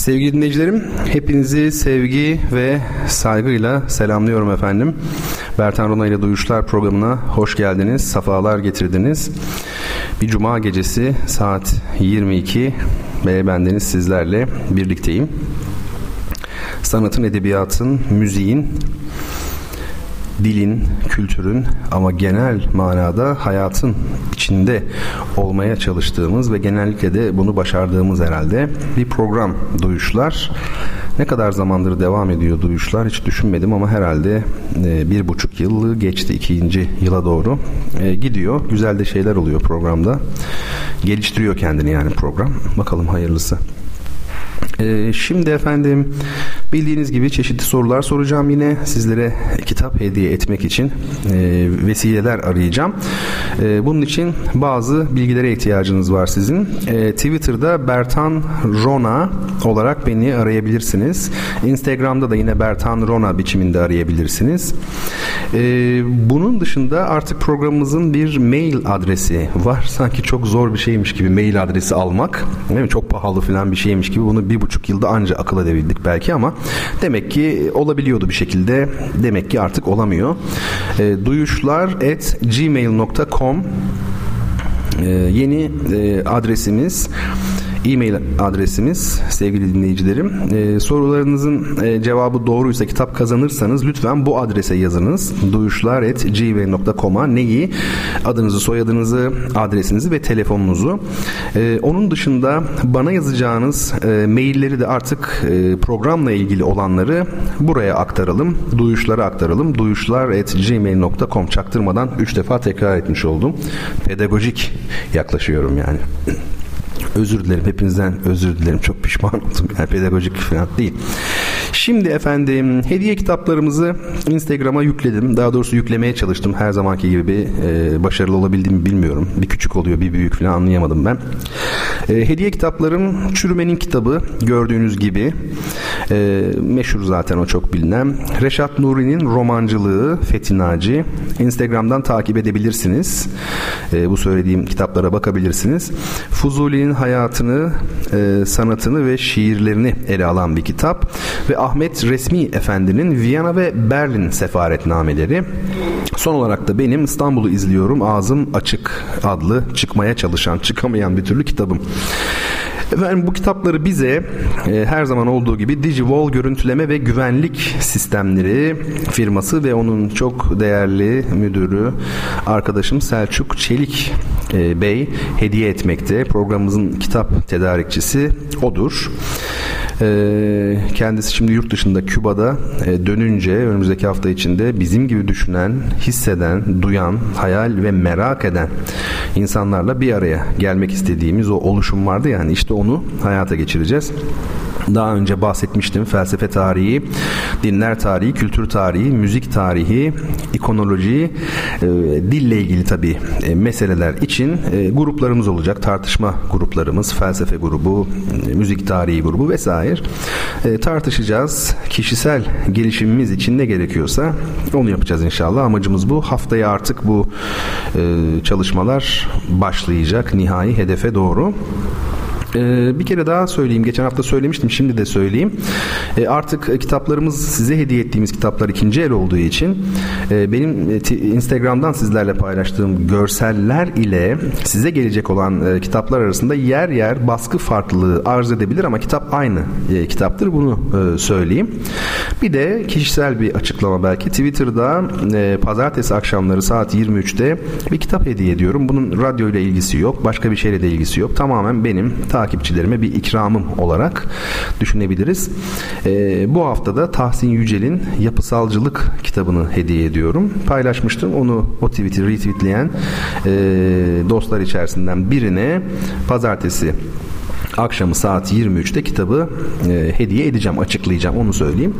Sevgili dinleyicilerim, hepinizi sevgi ve saygıyla selamlıyorum efendim. Bertan Rona ile Duyuşlar programına hoş geldiniz, safalar getirdiniz. Bir cuma gecesi saat 22 ve bendeniz sizlerle birlikteyim. Sanatın, edebiyatın, müziğin dilin, kültürün ama genel manada hayatın içinde olmaya çalıştığımız ve genellikle de bunu başardığımız herhalde bir program Duyuşlar. Ne kadar zamandır devam ediyor Duyuşlar hiç düşünmedim ama herhalde e, bir buçuk yıl geçti ikinci yıla doğru e, gidiyor. Güzel de şeyler oluyor programda. Geliştiriyor kendini yani program. Bakalım hayırlısı. Ee, şimdi efendim bildiğiniz gibi çeşitli sorular soracağım yine sizlere kitap hediye etmek için e, vesileler arayacağım. E, bunun için bazı bilgilere ihtiyacınız var sizin. E, Twitter'da Bertan Rona olarak beni arayabilirsiniz. Instagram'da da yine Bertan Rona biçiminde arayabilirsiniz. E, bunun dışında artık programımızın bir mail adresi var. Sanki çok zor bir şeymiş gibi mail adresi almak. Değil mi? Çok pahalı falan bir şeymiş gibi bunu bir buçuk yılda anca akıl edebildik belki ama demek ki olabiliyordu bir şekilde. Demek ki artık olamıyor. E, duyuşlar at gmail.com e, yeni e, adresimiz e-mail adresimiz sevgili dinleyicilerim. Ee, sorularınızın e, cevabı doğruysa kitap kazanırsanız lütfen bu adrese yazınız. duyuşlar.gmail.com'a neyi? Adınızı, soyadınızı, adresinizi ve telefonunuzu. Ee, onun dışında bana yazacağınız e, mailleri de artık e, programla ilgili olanları buraya aktaralım. Duyuşlara aktaralım. duyuşlar.gmail.com çaktırmadan 3 defa tekrar etmiş oldum. Pedagojik yaklaşıyorum yani. Özür dilerim hepinizden özür dilerim çok pişman oldum yani pedagojik falan değil. Şimdi efendim hediye kitaplarımızı Instagram'a yükledim. Daha doğrusu yüklemeye çalıştım. Her zamanki gibi bir e, başarılı olabildiğimi bilmiyorum. Bir küçük oluyor bir büyük falan anlayamadım ben. E, hediye kitaplarım Çürümenin kitabı gördüğünüz gibi. E, meşhur zaten o çok bilinen. Reşat Nuri'nin romancılığı Fethi Naci. Instagram'dan takip edebilirsiniz. E, bu söylediğim kitaplara bakabilirsiniz. Fuzuli'nin hayatını, e, sanatını ve şiirlerini ele alan bir kitap ve Ahmet Resmi Efendi'nin Viyana ve Berlin sefaretnameleri. Son olarak da benim İstanbul'u izliyorum ağzım açık adlı çıkmaya çalışan çıkamayan bir türlü kitabım. Efendim bu kitapları bize e, her zaman olduğu gibi Digiwall görüntüleme ve güvenlik sistemleri firması ve onun çok değerli müdürü arkadaşım Selçuk Çelik e, Bey hediye etmekte. Programımızın kitap tedarikçisi odur. E, kendisi şimdi yurt dışında Küba'da e, dönünce önümüzdeki hafta içinde bizim gibi düşünen, hisseden, duyan, hayal ve merak eden insanlarla bir araya gelmek istediğimiz o oluşum vardı yani işte onu hayata geçireceğiz. Daha önce bahsetmiştim felsefe tarihi, dinler tarihi, kültür tarihi, müzik tarihi, ikonoloji, e, dille ilgili tabi e, meseleler için e, gruplarımız olacak. Tartışma gruplarımız, felsefe grubu, e, müzik tarihi grubu vesaire. E, tartışacağız. Kişisel gelişimimiz için ne gerekiyorsa onu yapacağız inşallah. Amacımız bu. Haftaya artık bu e, çalışmalar başlayacak nihai hedefe doğru. Ee, bir kere daha söyleyeyim. Geçen hafta söylemiştim. Şimdi de söyleyeyim. Ee, artık kitaplarımız size hediye ettiğimiz kitaplar ikinci el olduğu için e, benim e, Instagram'dan sizlerle paylaştığım görseller ile size gelecek olan e, kitaplar arasında yer yer baskı farklılığı arz edebilir ama kitap aynı e, kitaptır. Bunu e, söyleyeyim. Bir de kişisel bir açıklama belki. Twitter'da e, pazartesi akşamları saat 23'te bir kitap hediye ediyorum. Bunun radyo ile ilgisi yok. Başka bir şeyle de ilgisi yok. Tamamen benim takipçilerime bir ikramım olarak düşünebiliriz. E, bu haftada Tahsin Yücel'in Yapısalcılık kitabını hediye ediyorum. Paylaşmıştım. Onu o tweet'i retweetleyen e, dostlar içerisinden birine pazartesi akşamı saat 23'te kitabı e, hediye edeceğim, açıklayacağım onu söyleyeyim.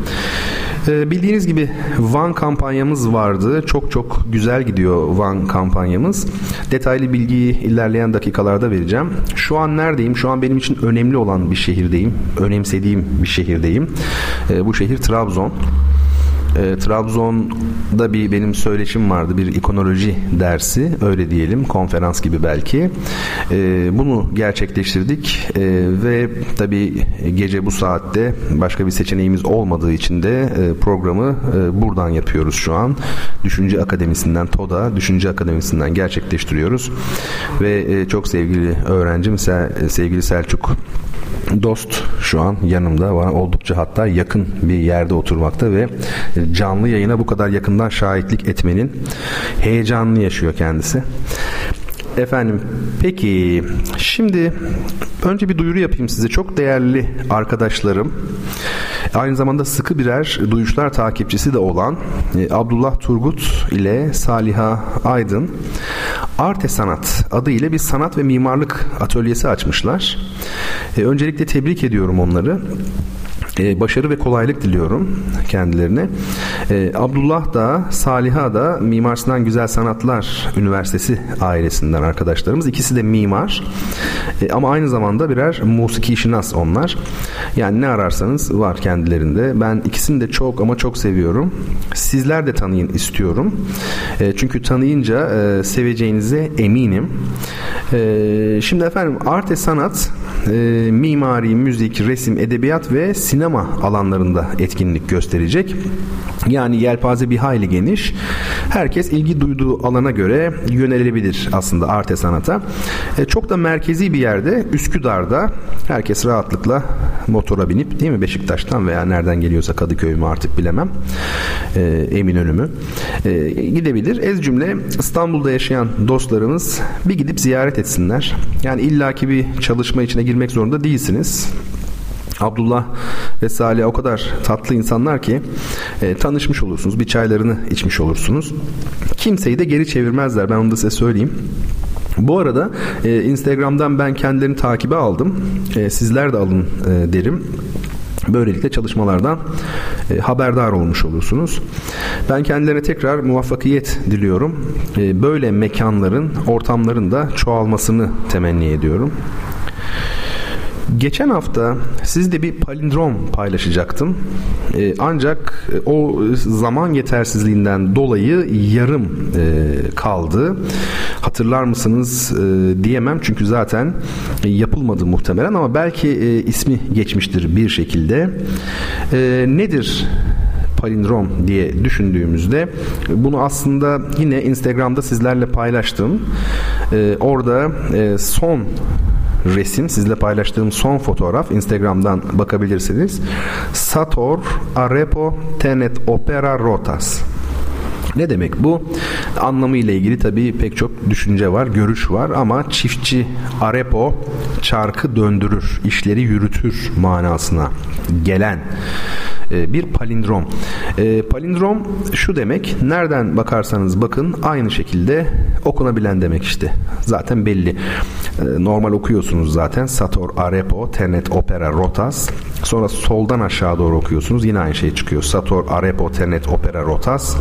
E, bildiğiniz gibi Van kampanyamız vardı. Çok çok güzel gidiyor Van kampanyamız. Detaylı bilgiyi ilerleyen dakikalarda vereceğim. Şu an neredeyim? Şu an benim için önemli olan bir şehirdeyim. Önemsediğim bir şehirdeyim. E, bu şehir Trabzon. E, Trabzon'da bir benim söyleşim vardı bir ikonoloji dersi öyle diyelim konferans gibi belki. E, bunu gerçekleştirdik. E, ve tabi gece bu saatte başka bir seçeneğimiz olmadığı için de e, programı e, buradan yapıyoruz şu an. Düşünce Akademisi'nden TODA Düşünce Akademisi'nden gerçekleştiriyoruz. Ve e, çok sevgili öğrencim sevgili Selçuk dost şu an yanımda var. Oldukça hatta yakın bir yerde oturmakta ve canlı yayına bu kadar yakından şahitlik etmenin heyecanını yaşıyor kendisi. Efendim peki şimdi önce bir duyuru yapayım size. Çok değerli arkadaşlarım aynı zamanda sıkı birer duyuşlar takipçisi de olan e, Abdullah Turgut ile Saliha Aydın Arte Sanat adı ile bir sanat ve mimarlık atölyesi açmışlar. E, öncelikle tebrik ediyorum onları. E, başarı ve kolaylık diliyorum kendilerine. E, Abdullah da Saliha da Mimar Sinan Güzel Sanatlar Üniversitesi ailesinden arkadaşlarımız. İkisi de mimar. E, ama aynı zamanda birer musiki şinas onlar. Yani ne ararsanız var kendilerinde. Ben ikisini de çok ama çok seviyorum. Sizler de tanıyın istiyorum. E, çünkü tanıyınca e, seveceğinize eminim. E, şimdi efendim arte sanat, e, mimari, müzik, resim, edebiyat ve sinema sinema alanlarında etkinlik gösterecek. Yani yelpaze bir hayli geniş. Herkes ilgi duyduğu alana göre yönelebilir aslında arte sanata. E, çok da merkezi bir yerde Üsküdar'da herkes rahatlıkla motora binip değil mi Beşiktaş'tan veya nereden geliyorsa Kadıköy mü artık bilemem. E, Eminönü mü? E, gidebilir. Ez cümle İstanbul'da yaşayan dostlarımız bir gidip ziyaret etsinler. Yani illaki bir çalışma içine girmek zorunda değilsiniz. Abdullah ve Salih o kadar tatlı insanlar ki e, tanışmış olursunuz. Bir çaylarını içmiş olursunuz. Kimseyi de geri çevirmezler. Ben onu da size söyleyeyim. Bu arada e, Instagram'dan ben kendilerini takibe aldım. E, sizler de alın e, derim. Böylelikle çalışmalardan e, haberdar olmuş olursunuz. Ben kendilerine tekrar muvaffakiyet diliyorum. E, böyle mekanların, ortamların da çoğalmasını temenni ediyorum. Geçen hafta sizde bir palindrom paylaşacaktım. Ee, ancak e, o zaman yetersizliğinden dolayı yarım e, kaldı. Hatırlar mısınız e, diyemem çünkü zaten e, yapılmadı muhtemelen ama belki e, ismi geçmiştir bir şekilde. E, nedir palindrom diye düşündüğümüzde bunu aslında yine Instagram'da sizlerle paylaştım. Ee, orada e, son resim sizle paylaştığım son fotoğraf Instagram'dan bakabilirsiniz. Sator Arepo Tenet Opera Rotas. Ne demek bu? Anlamı ile ilgili tabii pek çok düşünce var, görüş var ama çiftçi arepo çarkı döndürür, işleri yürütür manasına gelen e, bir palindrom. E, palindrom şu demek nereden bakarsanız bakın aynı şekilde okunabilen demek işte. Zaten belli. E, normal okuyorsunuz zaten. Sator, Arepo, Tenet, Opera, Rotas. Sonra soldan aşağı doğru okuyorsunuz. Yine aynı şey çıkıyor. Sator, Arepo, Tenet, Opera, Rotas.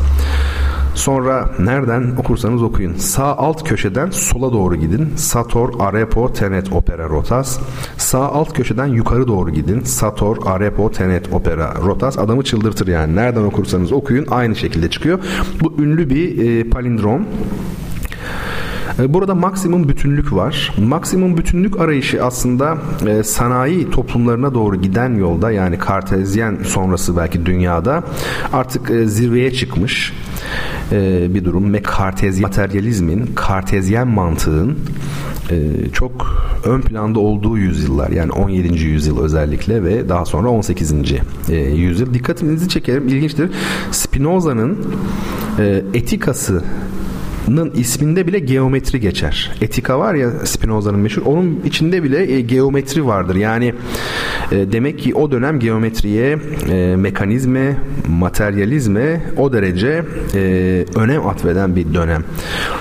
Sonra nereden okursanız okuyun. Sağ alt köşeden sola doğru gidin. Sator, Arepo, Tenet, Opera, Rotas. Sağ alt köşeden yukarı doğru gidin. Sator, Arepo, Tenet, Opera, Rotas. Adamı çıldırtır yani. Nereden okursanız okuyun aynı şekilde çıkıyor. Bu ünlü bir e, palindrom. E, burada maksimum bütünlük var. Maksimum bütünlük arayışı aslında e, sanayi toplumlarına doğru giden yolda yani kartezyen sonrası belki dünyada artık e, zirveye çıkmış bir durum. Ve kartezyen materyalizmin, kartezyen mantığın çok ön planda olduğu yüzyıllar yani 17. yüzyıl özellikle ve daha sonra 18. yüzyıl. Dikkatinizi çekerim ilginçtir. Spinoza'nın etikası Nın isminde bile geometri geçer. Etika var ya Spinoza'nın meşhur. Onun içinde bile e, geometri vardır. Yani e, demek ki o dönem geometriye, e, mekanizme, materyalizme o derece e, önem atfeden bir dönem.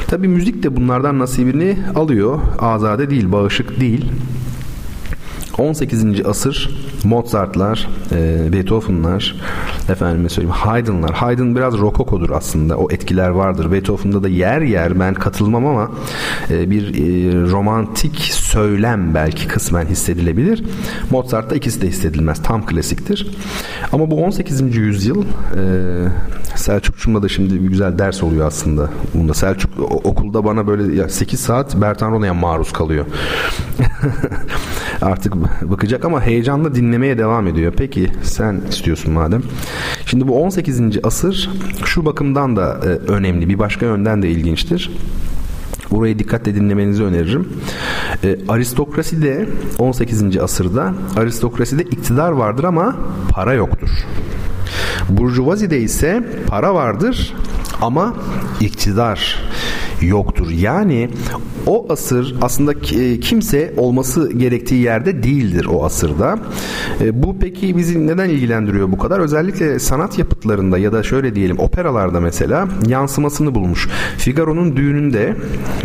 Tabi müzik de bunlardan nasibini alıyor. Azade değil, bağışık değil. 18. asır Mozart'lar, e, Beethoven'lar, efendime söyleyeyim Haydn'lar. Haydn biraz rokokodur aslında. O etkiler vardır. Beethoven'da da yer yer ben katılmam ama e, bir e, romantik söylem belki kısmen hissedilebilir. Mozart'ta ikisi de hissedilmez. Tam klasiktir. Ama bu 18. yüzyıl e, Selçukçum'la da şimdi bir güzel ders oluyor aslında. Bunda Selçuk okulda bana böyle 8 saat Bertan Rona'ya maruz kalıyor. Artık bakacak ama heyecanla dinlemeye devam ediyor. Peki sen istiyorsun madem. Şimdi bu 18. asır şu bakımdan da e, önemli. Bir başka yönden de ilginçtir. Burayı dikkatle dinlemenizi öneririm. E, aristokrasi de 18. asırda aristokraside iktidar vardır ama para yoktur. Burjuvazide ise para vardır ama iktidar yoktur. Yani o asır aslında e, kimse olması gerektiği yerde değildir o asırda. E, bu peki bizi neden ilgilendiriyor bu kadar? Özellikle sanat yapıtlarında ya da şöyle diyelim operalarda mesela yansımasını bulmuş. Figaro'nun düğününde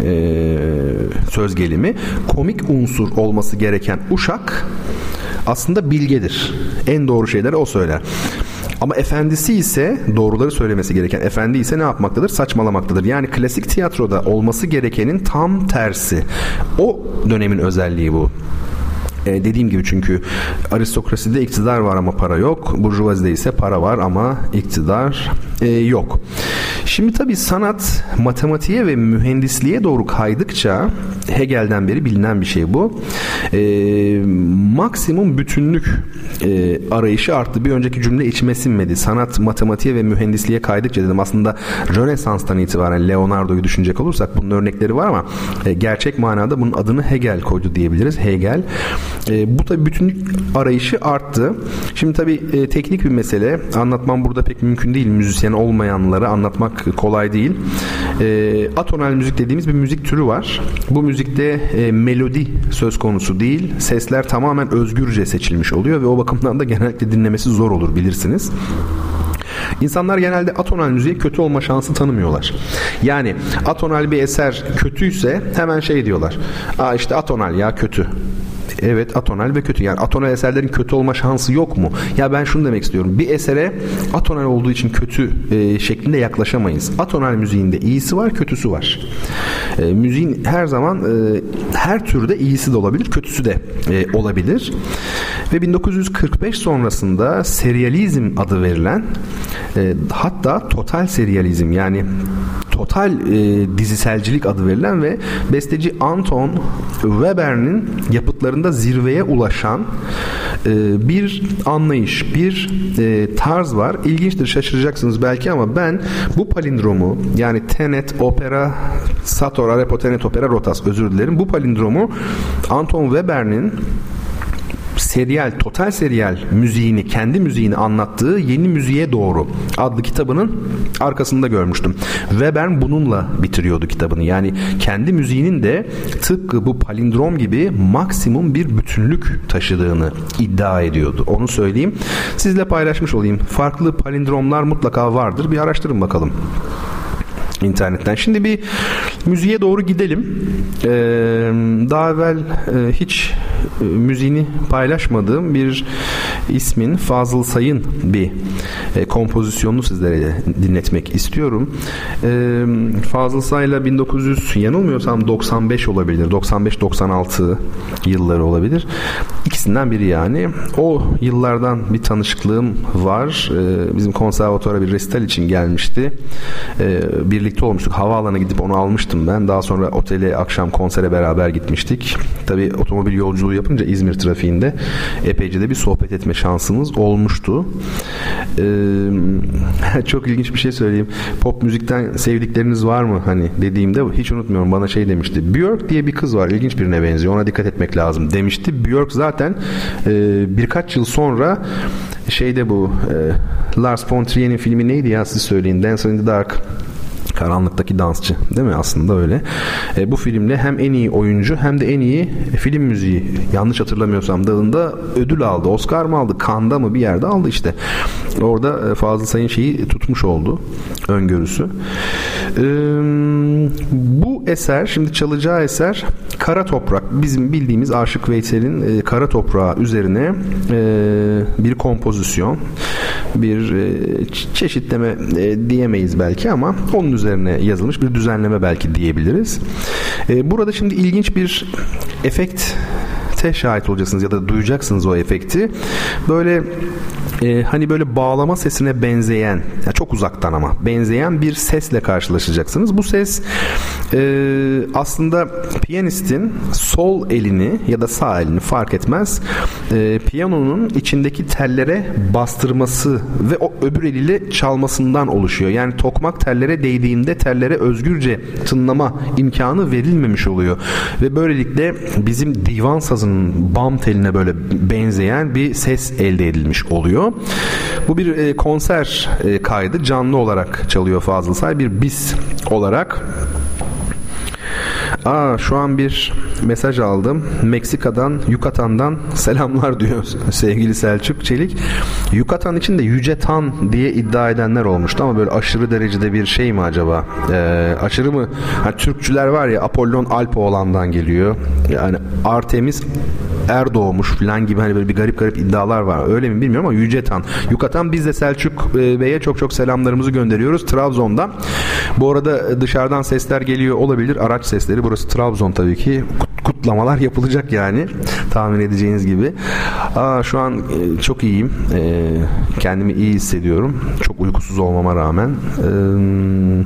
e, söz gelimi komik unsur olması gereken uşak aslında bilgedir. En doğru şeyleri o söyler. Ama efendisi ise doğruları söylemesi gereken efendi ise ne yapmaktadır? Saçmalamaktadır. Yani klasik tiyatroda olması gerekenin tam tersi. O dönemin özelliği bu. E, dediğim gibi çünkü aristokraside iktidar var ama para yok. Burjuvazide ise para var ama iktidar e, yok. Şimdi tabii sanat matematiğe ve mühendisliğe doğru kaydıkça Hegel'den beri bilinen bir şey bu. E, maksimum bütünlük e, arayışı arttı. Bir önceki cümle içime sinmedi. Sanat matematiğe ve mühendisliğe kaydıkça dedim. Aslında Rönesans'tan itibaren Leonardo'yu düşünecek olursak bunun örnekleri var ama e, gerçek manada bunun adını Hegel koydu diyebiliriz. Hegel e, bu tabii bütünlük arayışı arttı. Şimdi tabii e, teknik bir mesele. Anlatmam burada pek mümkün değil. Müzisyen olmayanlara anlatmak kolay değil. E, atonal müzik dediğimiz bir müzik türü var. Bu müzikte e, melodi söz konusu değil. Sesler tamamen özgürce seçilmiş oluyor ve o bakımdan da genellikle dinlemesi zor olur bilirsiniz. İnsanlar genelde atonal müziğe kötü olma şansı tanımıyorlar. Yani atonal bir eser kötüyse hemen şey diyorlar. Aa işte atonal ya kötü. Evet atonal ve kötü. Yani atonal eserlerin kötü olma şansı yok mu? Ya ben şunu demek istiyorum. Bir esere atonal olduğu için kötü e, şeklinde yaklaşamayız. Atonal müziğinde iyisi var, kötüsü var. E, müziğin her zaman e, her türde iyisi de olabilir, kötüsü de e, olabilir. Ve 1945 sonrasında serializm adı verilen e, hatta total serializm yani total e, diziselcilik adı verilen ve besteci Anton Weber'in yapıtlarında zirveye ulaşan e, bir anlayış, bir e, tarz var. İlginçtir, şaşıracaksınız belki ama ben bu palindromu yani tenet, opera, sator, arepo, tenet, opera, rotas özür dilerim. Bu palindromu Anton Weber'in serial, total serial müziğini, kendi müziğini anlattığı Yeni Müziğe Doğru adlı kitabının arkasında görmüştüm. Weber bununla bitiriyordu kitabını. Yani kendi müziğinin de tıpkı bu palindrom gibi maksimum bir bütünlük taşıdığını iddia ediyordu. Onu söyleyeyim. Sizle paylaşmış olayım. Farklı palindromlar mutlaka vardır. Bir araştırın bakalım internetten. Şimdi bir müziğe doğru gidelim. Ee, daha evvel e, hiç e, müziğini paylaşmadığım bir ismin Fazıl Say'ın bir e, kompozisyonunu sizlere dinletmek istiyorum. E, Fazıl Say'la 1900 yanılmıyorsam 95 olabilir. 95-96 yılları olabilir. İkisinden biri yani. O yıllardan bir tanışıklığım var. E, bizim konservatuvara bir resital için gelmişti. E, birlikte olmuştuk. Havaalanına gidip onu almıştım ben. Daha sonra otele akşam konsere beraber gitmiştik. Tabii otomobil yolculuğu yapınca İzmir trafiğinde epeyce de bir sohbet etme şansımız olmuştu. Ee, çok ilginç bir şey söyleyeyim. Pop müzikten sevdikleriniz var mı? Hani dediğimde hiç unutmuyorum bana şey demişti. Björk diye bir kız var. İlginç birine benziyor. Ona dikkat etmek lazım demişti. Björk zaten e, birkaç yıl sonra şeyde bu e, Lars von Trier'in filmi neydi ya siz söyleyin. Dance in the Dark Karanlıktaki dansçı değil mi aslında öyle. E, bu filmle hem en iyi oyuncu hem de en iyi film müziği yanlış hatırlamıyorsam dalında ödül aldı. Oscar mı aldı? Kanda mı bir yerde aldı işte. Orada e, Fazıl Sayın şeyi tutmuş oldu öngörüsü. E, bu eser şimdi çalacağı eser Kara Toprak bizim bildiğimiz Aşık Veysel'in e, Kara Toprağı üzerine e, bir kompozisyon bir e, çeşitleme e, diyemeyiz belki ama onun üzerine yazılmış bir düzenleme belki diyebiliriz. E, burada şimdi ilginç bir efekt şahit olacaksınız ya da duyacaksınız o efekti. Böyle e, hani böyle bağlama sesine benzeyen yani çok uzaktan ama benzeyen bir sesle karşılaşacaksınız. Bu ses e, aslında piyanistin sol elini ya da sağ elini fark etmez e, piyanonun içindeki tellere bastırması ve o öbür eliyle çalmasından oluşuyor. Yani tokmak tellere değdiğinde tellere özgürce tınlama imkanı verilmemiş oluyor. Ve böylelikle bizim divan sazının bam teline böyle benzeyen bir ses elde edilmiş oluyor. Bu bir e, konser e, kaydı. Canlı olarak çalıyor Fazıl Say. Bir bis olarak. Aa şu an bir mesaj aldım. Meksika'dan, Yukatan'dan selamlar diyor sevgili Selçuk Çelik. Yukatan için de Yüce Tan diye iddia edenler olmuştu ama böyle aşırı derecede bir şey mi acaba? Ee, aşırı mı? Hani Türkçüler var ya Apollon Alpoğlan'dan geliyor. Yani Artemis er doğmuş falan gibi hani böyle bir garip garip iddialar var. Öyle mi bilmiyorum ama Yüce Tan. Yukatan biz de Selçuk e, Bey'e çok çok selamlarımızı gönderiyoruz Trabzon'dan. Bu arada dışarıdan sesler geliyor olabilir. Araç sesleri. Burası Trabzon tabii ki. Kutlamalar yapılacak yani. Tahmin edeceğiniz gibi. Aa, şu an e, çok iyiyim. E, kendimi iyi hissediyorum. Çok uykusuz olmama rağmen. Eee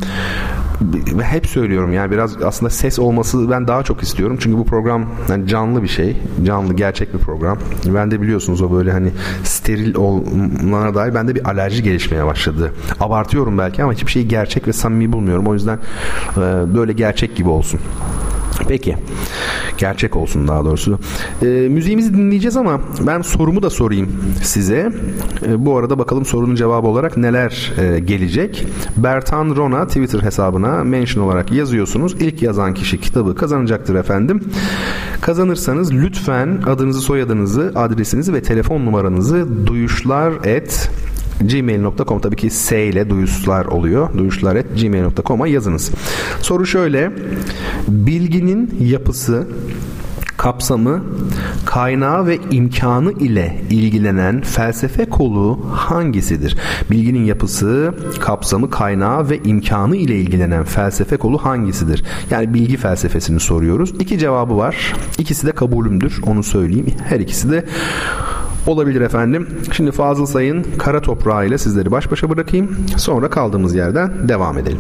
ve hep söylüyorum yani biraz aslında ses olması ben daha çok istiyorum. Çünkü bu program yani canlı bir şey. Canlı gerçek bir program. Ben de biliyorsunuz o böyle hani steril olmana dair bende bir alerji gelişmeye başladı. Abartıyorum belki ama hiçbir şeyi gerçek ve samimi bulmuyorum. O yüzden böyle gerçek gibi olsun. Peki. Gerçek olsun daha doğrusu. E, müziğimizi dinleyeceğiz ama ben sorumu da sorayım size. E, bu arada bakalım sorunun cevabı olarak neler e, gelecek. Bertan Rona Twitter hesabına mention olarak yazıyorsunuz. İlk yazan kişi kitabı kazanacaktır efendim. Kazanırsanız lütfen adınızı, soyadınızı, adresinizi ve telefon numaranızı duyuşlar et gmail.com tabii ki S ile duyuşlar oluyor. Duyuşlar et gmail.com'a yazınız. Soru şöyle. Bilginin yapısı kapsamı, kaynağı ve imkanı ile ilgilenen felsefe kolu hangisidir? Bilginin yapısı, kapsamı, kaynağı ve imkanı ile ilgilenen felsefe kolu hangisidir? Yani bilgi felsefesini soruyoruz. İki cevabı var. İkisi de kabulümdür. Onu söyleyeyim. Her ikisi de olabilir efendim. Şimdi Fazıl Say'ın Kara Toprağı ile sizleri baş başa bırakayım. Sonra kaldığımız yerden devam edelim.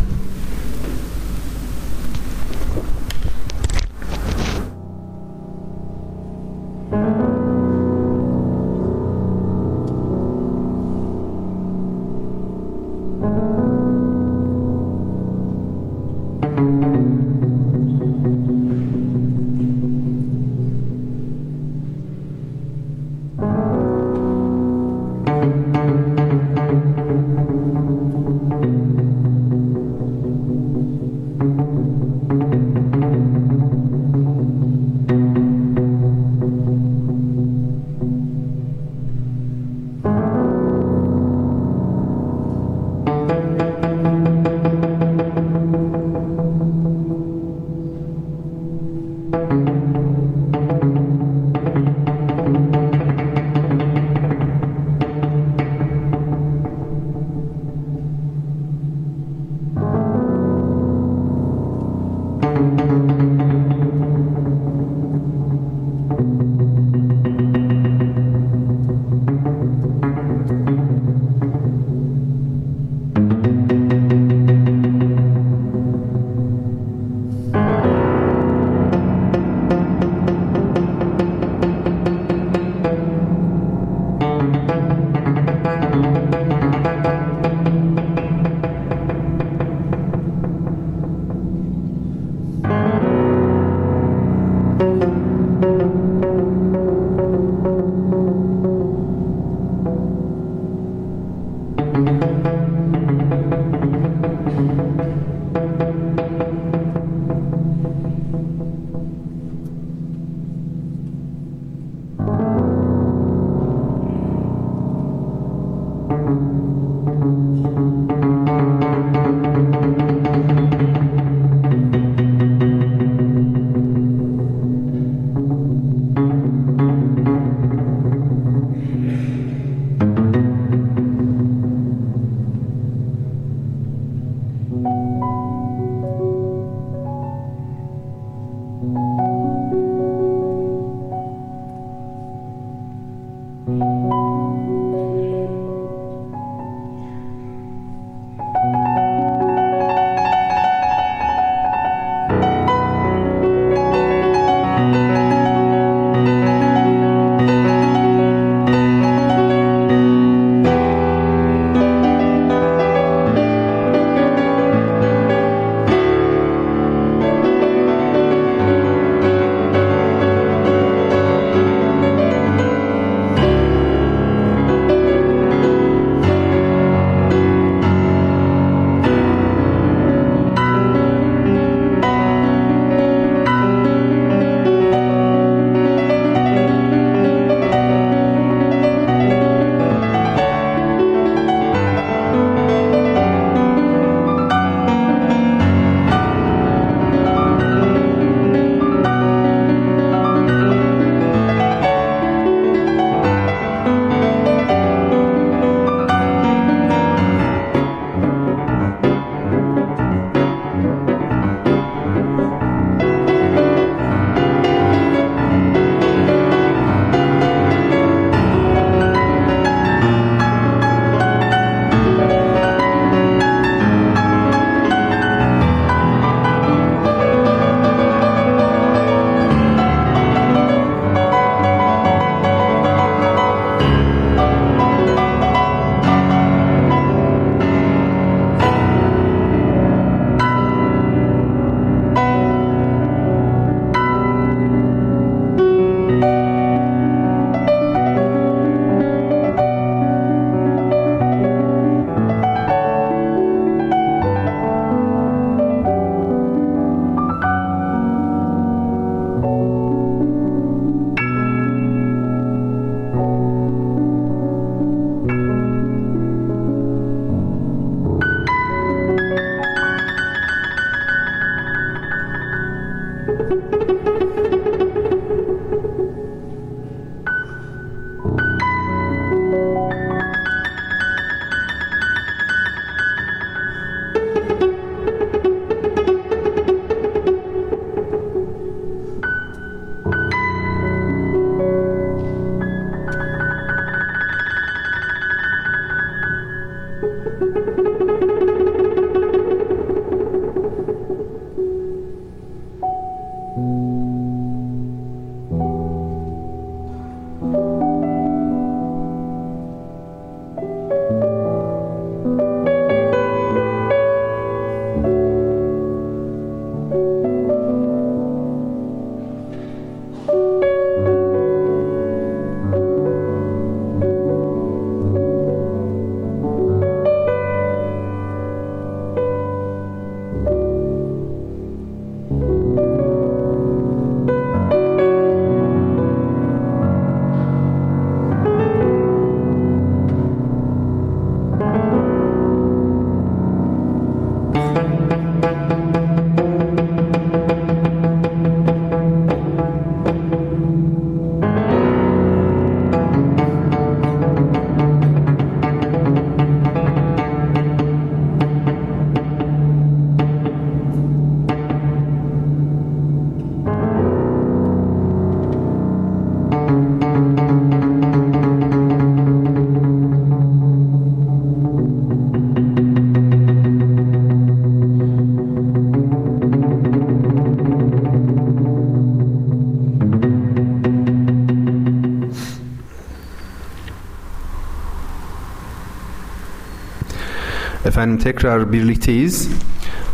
Efendim tekrar birlikteyiz.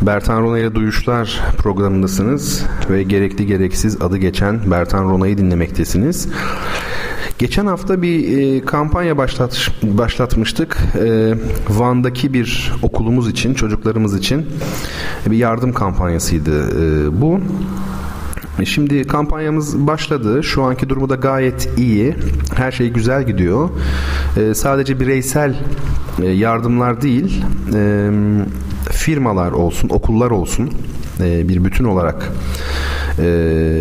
Bertan Rona ile Duyuşlar programındasınız ve gerekli gereksiz adı geçen Bertan Rona'yı dinlemektesiniz. Geçen hafta bir e, kampanya başlat, başlatmıştık. E, Van'daki bir okulumuz için, çocuklarımız için bir yardım kampanyasıydı e, bu. Şimdi kampanyamız başladı. Şu anki durumu da gayet iyi. Her şey güzel gidiyor. E, sadece bireysel e, yardımlar değil, e, firmalar olsun, okullar olsun e, bir bütün olarak e,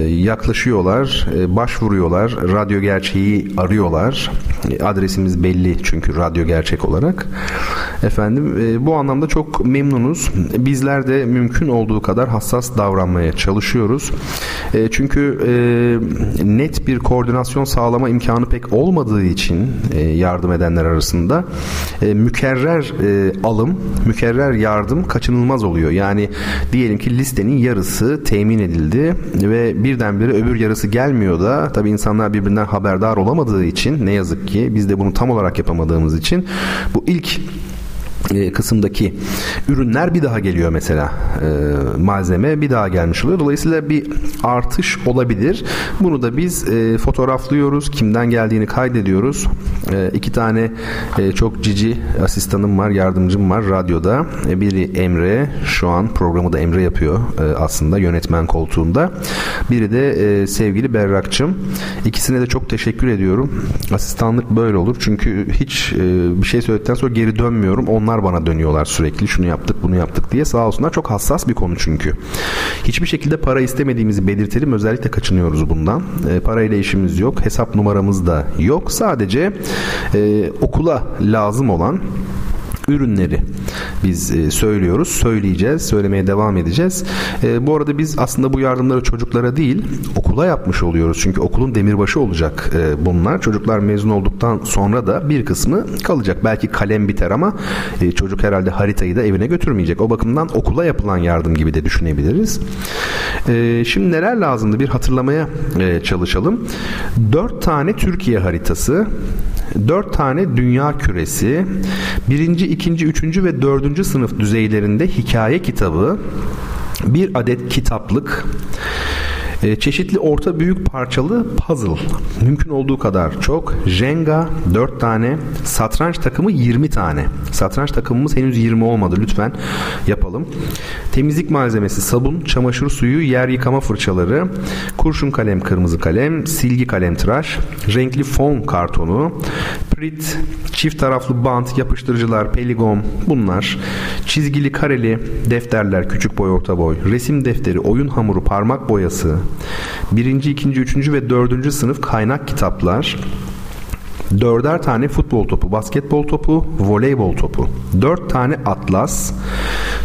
yaklaşıyorlar, e, başvuruyorlar, radyo gerçeği arıyorlar. E, adresimiz belli çünkü radyo gerçek olarak. Efendim e, bu anlamda çok memnunuz. Bizler de mümkün olduğu kadar hassas davranmaya çalışıyoruz. E, çünkü e, net bir koordinasyon sağlama imkanı pek olmadığı için e, yardım edenler arasında e, mükerrer e, alım, mükerrer yardım kaçınılmaz oluyor. Yani diyelim ki listenin yarısı temin edildi ve birdenbire öbür yarısı gelmiyor da tabii insanlar birbirinden haberdar olamadığı için ne yazık ki biz de bunu tam olarak yapamadığımız için bu ilk e, kısımdaki ürünler bir daha geliyor mesela e, malzeme bir daha gelmiş oluyor. Dolayısıyla bir artış olabilir. Bunu da biz e, fotoğraflıyoruz. Kimden geldiğini kaydediyoruz. E, iki tane e, çok cici asistanım var, yardımcım var radyoda. E, biri Emre. Şu an programı da Emre yapıyor e, aslında yönetmen koltuğunda. Biri de e, sevgili Berrakçım. İkisine de çok teşekkür ediyorum. Asistanlık böyle olur. Çünkü hiç e, bir şey söyledikten sonra geri dönmüyorum. Onlar bana dönüyorlar sürekli şunu yaptık bunu yaptık diye sağ olsunlar çok hassas bir konu çünkü. Hiçbir şekilde para istemediğimizi belirtelim özellikle kaçınıyoruz bundan. E, parayla işimiz yok hesap numaramız da yok sadece e, okula lazım olan ürünleri biz e, söylüyoruz, söyleyeceğiz, söylemeye devam edeceğiz. E, bu arada biz aslında bu yardımları çocuklara değil, okula yapmış oluyoruz. Çünkü okulun demirbaşı olacak e, bunlar. Çocuklar mezun olduktan sonra da bir kısmı kalacak. Belki kalem biter ama çocuk herhalde haritayı da evine götürmeyecek. O bakımdan okula yapılan yardım gibi de düşünebiliriz. Şimdi neler lazımdı bir hatırlamaya çalışalım. Dört tane Türkiye haritası, dört tane dünya küresi, birinci, ikinci, üçüncü ve dördüncü sınıf düzeylerinde hikaye kitabı, bir adet kitaplık, e, çeşitli orta büyük parçalı puzzle mümkün olduğu kadar çok. Jenga 4 tane. Satranç takımı 20 tane. Satranç takımımız henüz 20 olmadı. Lütfen yapalım. Temizlik malzemesi sabun, çamaşır suyu, yer yıkama fırçaları, kurşun kalem, kırmızı kalem, silgi kalem tıraş, renkli fon kartonu, Kibrit, çift taraflı bant, yapıştırıcılar, peligon bunlar. Çizgili kareli defterler küçük boy orta boy. Resim defteri, oyun hamuru, parmak boyası. Birinci, ikinci, üçüncü ve dördüncü sınıf kaynak kitaplar. Dörder tane futbol topu, basketbol topu, voleybol topu. Dört tane atlas.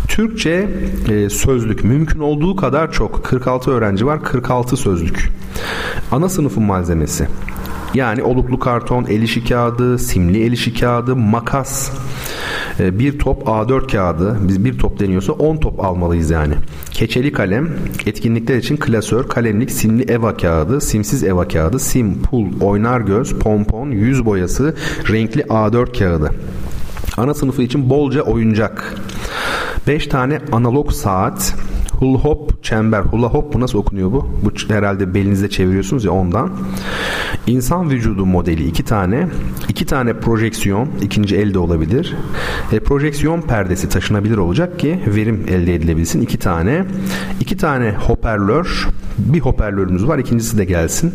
Türkçe e, sözlük mümkün olduğu kadar çok. 46 öğrenci var, 46 sözlük. Ana sınıfın malzemesi. Yani oluklu karton, el işi kağıdı, simli el işi kağıdı, makas, e, bir top A4 kağıdı, biz bir top deniyorsa 10 top almalıyız yani. Keçeli kalem, etkinlikler için klasör, kalemlik, simli eva kağıdı, simsiz eva kağıdı, sim, pul, oynar göz, pompon, yüz boyası, renkli A4 kağıdı. Ana sınıfı için bolca oyuncak. 5 tane analog saat, Hula hop çember. Hula hop bu nasıl okunuyor bu? Bu herhalde belinizde çeviriyorsunuz ya ondan. İnsan vücudu modeli iki tane. iki tane projeksiyon. ikinci elde olabilir. E, projeksiyon perdesi taşınabilir olacak ki verim elde edilebilsin. iki tane. iki tane hoparlör. Bir hoparlörümüz var. ikincisi de gelsin.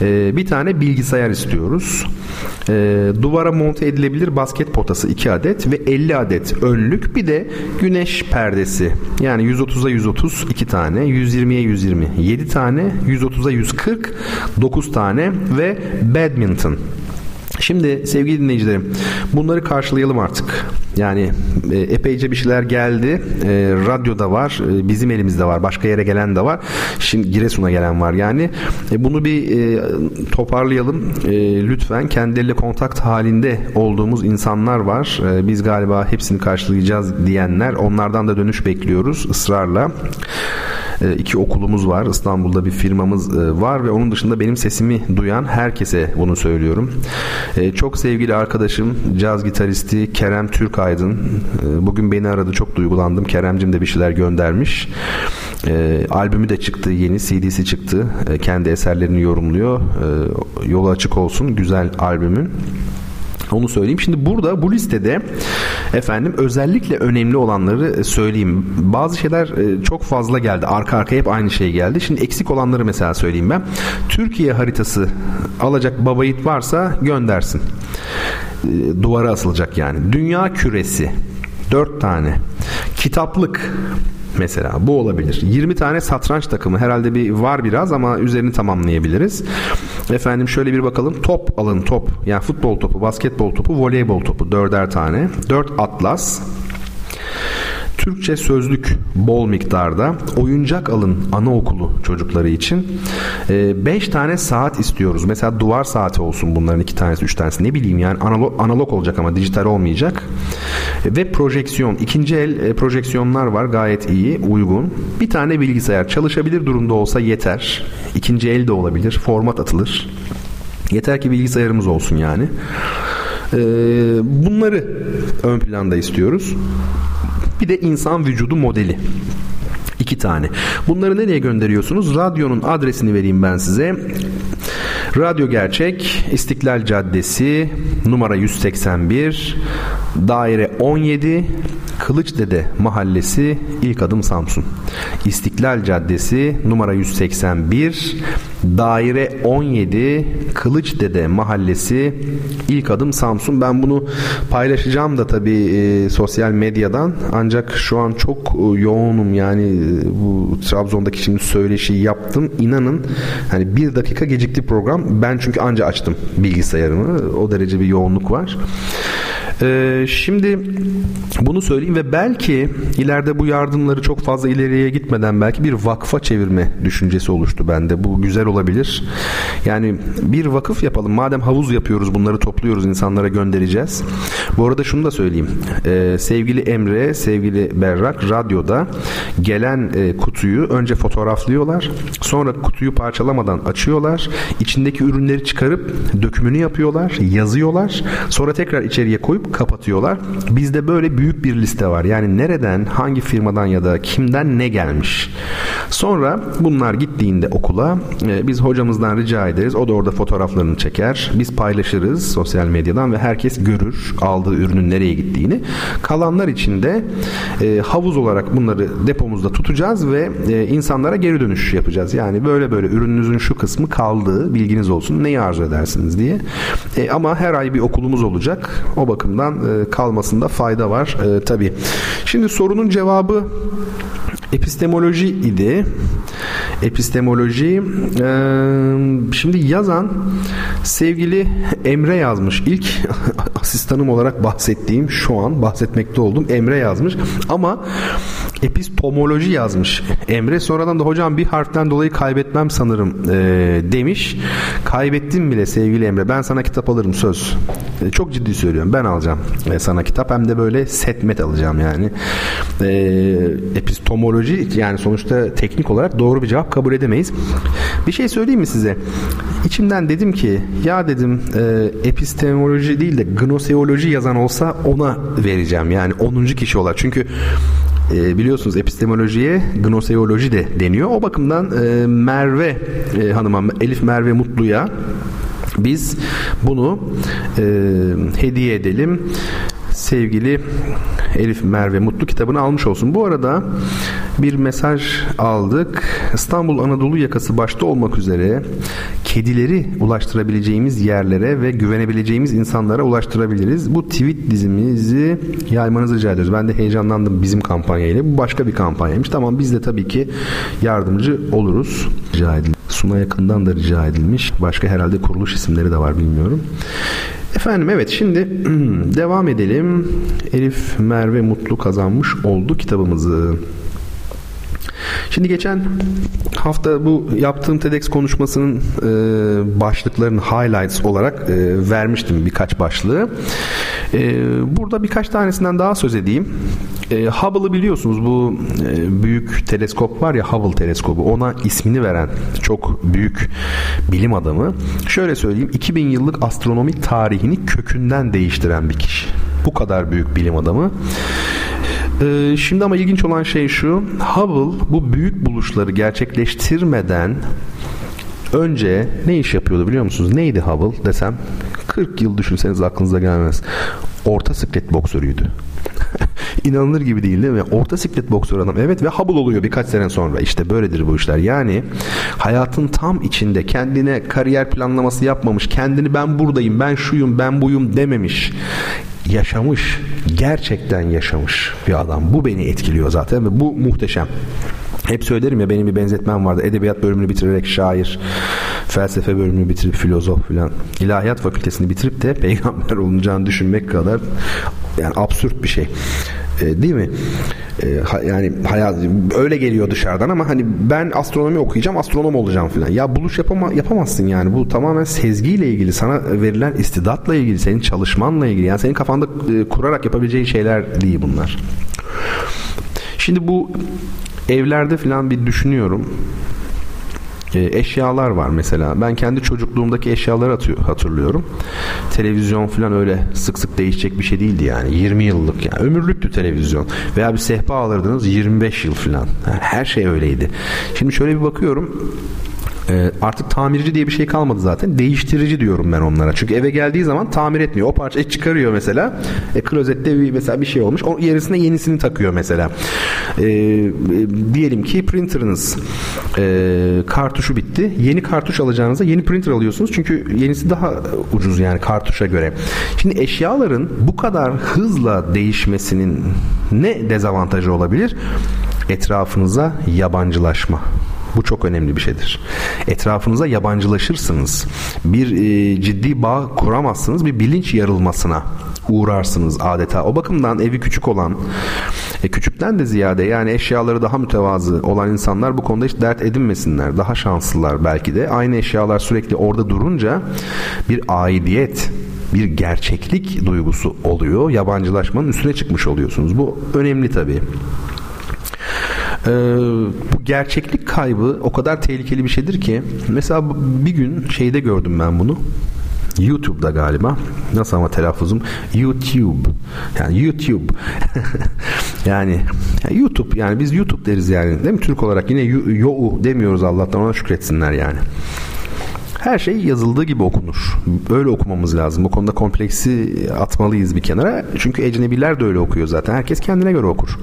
E, bir tane bilgisayar istiyoruz. E, duvara monte edilebilir basket potası 2 adet ve 50 adet önlük bir de güneş perdesi. Yani 130'a 130 2 tane, 120'ye 120 7 tane, 130'a 140 9 tane ve badminton Şimdi sevgili dinleyicilerim bunları karşılayalım artık. Yani e, epeyce bir şeyler geldi. E, radyoda var, e, bizim elimizde var, başka yere gelen de var. Şimdi Giresun'a gelen var yani. E, bunu bir e, toparlayalım. E, lütfen kendileriyle kontakt halinde olduğumuz insanlar var. E, biz galiba hepsini karşılayacağız diyenler. Onlardan da dönüş bekliyoruz ısrarla. E, iki okulumuz var. İstanbul'da bir firmamız e, var ve onun dışında benim sesimi duyan herkese bunu söylüyorum. E, çok sevgili arkadaşım caz gitaristi Kerem Türkaydın bugün beni aradı. Çok duygulandım. Keremcim de bir şeyler göndermiş. albümü de çıktı. Yeni CD'si çıktı. kendi eserlerini yorumluyor. yolu açık olsun. Güzel albümün. Onu söyleyeyim. Şimdi burada bu listede efendim özellikle önemli olanları söyleyeyim. Bazı şeyler e, çok fazla geldi. Arka arkaya hep aynı şey geldi. Şimdi eksik olanları mesela söyleyeyim ben. Türkiye haritası alacak babayit varsa göndersin. E, duvara asılacak yani. Dünya küresi. Dört tane. Kitaplık mesela bu olabilir. 20 tane satranç takımı herhalde bir var biraz ama üzerini tamamlayabiliriz. Efendim şöyle bir bakalım. Top alın top. Yani futbol topu, basketbol topu, voleybol topu. Dörder tane. Dört atlas. Türkçe sözlük bol miktarda. Oyuncak alın anaokulu çocukları için. 5 ee, tane saat istiyoruz. Mesela duvar saati olsun bunların iki tanesi, üç tanesi. Ne bileyim yani analog, analog olacak ama dijital olmayacak. Ve projeksiyon. ikinci el e, projeksiyonlar var. Gayet iyi, uygun. Bir tane bilgisayar çalışabilir durumda olsa yeter. İkinci el de olabilir. Format atılır. Yeter ki bilgisayarımız olsun yani. Ee, bunları ön planda istiyoruz. Bir de insan vücudu modeli. İki tane. Bunları nereye gönderiyorsunuz? Radyonun adresini vereyim ben size. Radyo Gerçek, İstiklal Caddesi, numara 181, daire 17, Kılıçdede Mahallesi, ilk adım Samsun. İstiklal Caddesi, numara 181, daire 17, Kılıçdede Mahallesi, ilk adım Samsun. Ben bunu paylaşacağım da tabii e, sosyal medyadan. Ancak şu an çok e, yoğunum yani e, bu Trabzon'daki şimdi söyleşiyi yaptım. İnanın hani bir dakika gecikti program. Ben çünkü anca açtım bilgisayarımı. O derece bir yoğunluk var. Ee, şimdi bunu söyleyeyim ve belki ileride bu yardımları çok fazla ileriye gitmeden belki bir vakfa çevirme düşüncesi oluştu bende. Bu güzel olabilir. Yani bir vakıf yapalım. Madem havuz yapıyoruz bunları topluyoruz insanlara göndereceğiz. Bu arada şunu da söyleyeyim. Ee, sevgili Emre, sevgili Berrak radyoda gelen e, kutuyu önce fotoğraflıyorlar. Sonra kutuyu parçalamadan açıyorlar. İçindeki ürünleri çıkarıp dökümünü yapıyorlar. Yazıyorlar. Sonra tekrar içeriye koyup kapatıyorlar. Bizde böyle büyük bir liste var. Yani nereden, hangi firmadan ya da kimden ne gelmiş. Sonra bunlar gittiğinde okula e, biz hocamızdan rica ederiz. O da orada fotoğraflarını çeker. Biz paylaşırız sosyal medyadan ve herkes görür aldığı ürünün nereye gittiğini. Kalanlar için de e, havuz olarak bunları depomuzda tutacağız ve e, insanlara geri dönüş yapacağız. Yani böyle böyle ürününüzün şu kısmı kaldı bilginiz olsun neyi arzu edersiniz diye. Ama her ay bir okulumuz olacak. O bakımdan e, kalmasında fayda var e, tabii. Şimdi sorunun cevabı epistemoloji idi. Epistemoloji e, şimdi yazan sevgili Emre yazmış. İlk asistanım olarak bahsettiğim şu an bahsetmekte olduğum Emre yazmış. Ama epistemoloji yazmış. Emre sonradan da hocam bir harften dolayı kaybetmem sanırım e, demiş. Kaybettim bile sevgili Emre. Ben sana kitap alırım söz. E, çok ciddi söylüyorum. Ben alacağım e, sana kitap. Hem de böyle setmet alacağım yani. E, epistemoloji yani sonuçta teknik olarak doğru bir cevap kabul edemeyiz. Bir şey söyleyeyim mi size? İçimden dedim ki ya dedim e, epistemoloji değil de gnoseoloji yazan olsa ona vereceğim. Yani 10. kişi olarak. Çünkü e, biliyorsunuz epistemolojiye gnoseoloji de deniyor. O bakımdan e, Merve e, hanıma Elif Merve Mutlu'ya biz bunu e, hediye edelim sevgili Elif Merve Mutlu kitabını almış olsun. Bu arada bir mesaj aldık. İstanbul Anadolu yakası başta olmak üzere kedileri ulaştırabileceğimiz yerlere ve güvenebileceğimiz insanlara ulaştırabiliriz. Bu tweet dizimizi yaymanızı rica ediyoruz. Ben de heyecanlandım bizim kampanyayla. Bu başka bir kampanyaymış. Tamam biz de tabii ki yardımcı oluruz. Rica edilmiş. Suna yakından da rica edilmiş. Başka herhalde kuruluş isimleri de var bilmiyorum. Efendim evet şimdi devam edelim. Elif Merve Mutlu kazanmış oldu kitabımızı. Şimdi geçen hafta bu yaptığım TEDx konuşmasının e, başlıklarını highlights olarak e, vermiştim birkaç başlığı. E, burada birkaç tanesinden daha söz edeyim. E, Hubble'ı biliyorsunuz bu e, büyük teleskop var ya Hubble teleskobu ona ismini veren çok büyük bilim adamı. Şöyle söyleyeyim 2000 yıllık astronomi tarihini kökünden değiştiren bir kişi. Bu kadar büyük bilim adamı. Ee, şimdi ama ilginç olan şey şu. Hubble bu büyük buluşları gerçekleştirmeden önce ne iş yapıyordu biliyor musunuz? Neydi Hubble desem 40 yıl düşünseniz aklınıza gelmez. Orta siklet boksörüydü. İnanılır gibi değil değil mi? Orta siklet boksör adam. Evet ve Hubble oluyor birkaç sene sonra. İşte böyledir bu işler. Yani hayatın tam içinde kendine kariyer planlaması yapmamış. Kendini ben buradayım, ben şuyum, ben buyum dememiş yaşamış, gerçekten yaşamış bir adam. Bu beni etkiliyor zaten ve bu muhteşem. Hep söylerim ya benim bir benzetmem vardı. Edebiyat bölümünü bitirerek şair, felsefe bölümünü bitirip filozof filan, ilahiyat fakültesini bitirip de peygamber olunacağını düşünmek kadar yani absürt bir şey. E, değil mi? E, ha, yani hayat öyle geliyor dışarıdan ama hani ben astronomi okuyacağım, astronom olacağım filan. Ya buluş yapama, yapamazsın yani. Bu tamamen sezgiyle ilgili, sana verilen istidatla ilgili, senin çalışmanla ilgili. Yani senin kafanda e, kurarak yapabileceğin şeyler değil bunlar. Şimdi bu evlerde filan bir düşünüyorum e, eşyalar var mesela. Ben kendi çocukluğumdaki eşyaları atıyor, hatırlıyorum. Televizyon falan öyle sık sık değişecek bir şey değildi yani. 20 yıllık yani. Ömürlüktü televizyon. Veya bir sehpa alırdınız 25 yıl falan. Yani her şey öyleydi. Şimdi şöyle bir bakıyorum e, artık tamirci diye bir şey kalmadı zaten. Değiştirici diyorum ben onlara. Çünkü eve geldiği zaman tamir etmiyor. O parçayı çıkarıyor mesela. E, klozette bir, mesela bir şey olmuş. O yerisine yenisini takıyor mesela. E, e, diyelim ki printerınız e, kartuşu bitti. Yeni kartuş alacağınızda yeni printer alıyorsunuz. Çünkü yenisi daha ucuz yani kartuşa göre. Şimdi eşyaların bu kadar hızla değişmesinin ne dezavantajı olabilir? Etrafınıza yabancılaşma. Bu çok önemli bir şeydir. Etrafınıza yabancılaşırsınız. Bir e, ciddi bağ kuramazsınız. Bir bilinç yarılmasına uğrarsınız adeta. O bakımdan evi küçük olan, e, küçükten de ziyade yani eşyaları daha mütevazı olan insanlar bu konuda hiç dert edinmesinler. Daha şanslılar belki de. Aynı eşyalar sürekli orada durunca bir aidiyet bir gerçeklik duygusu oluyor. Yabancılaşmanın üstüne çıkmış oluyorsunuz. Bu önemli tabii. Ee, bu gerçeklik kaybı o kadar tehlikeli bir şeydir ki mesela bir gün şeyde gördüm ben bunu YouTube'da galiba. Nasıl ama telaffuzum? YouTube. Yani YouTube. yani YouTube yani biz YouTube deriz yani değil mi Türk olarak yine yo demiyoruz Allah'tan ona şükretsinler yani. Her şey yazıldığı gibi okunur. Böyle okumamız lazım. Bu konuda kompleksi atmalıyız bir kenara. Çünkü ecnebiler de öyle okuyor zaten. Herkes kendine göre okur.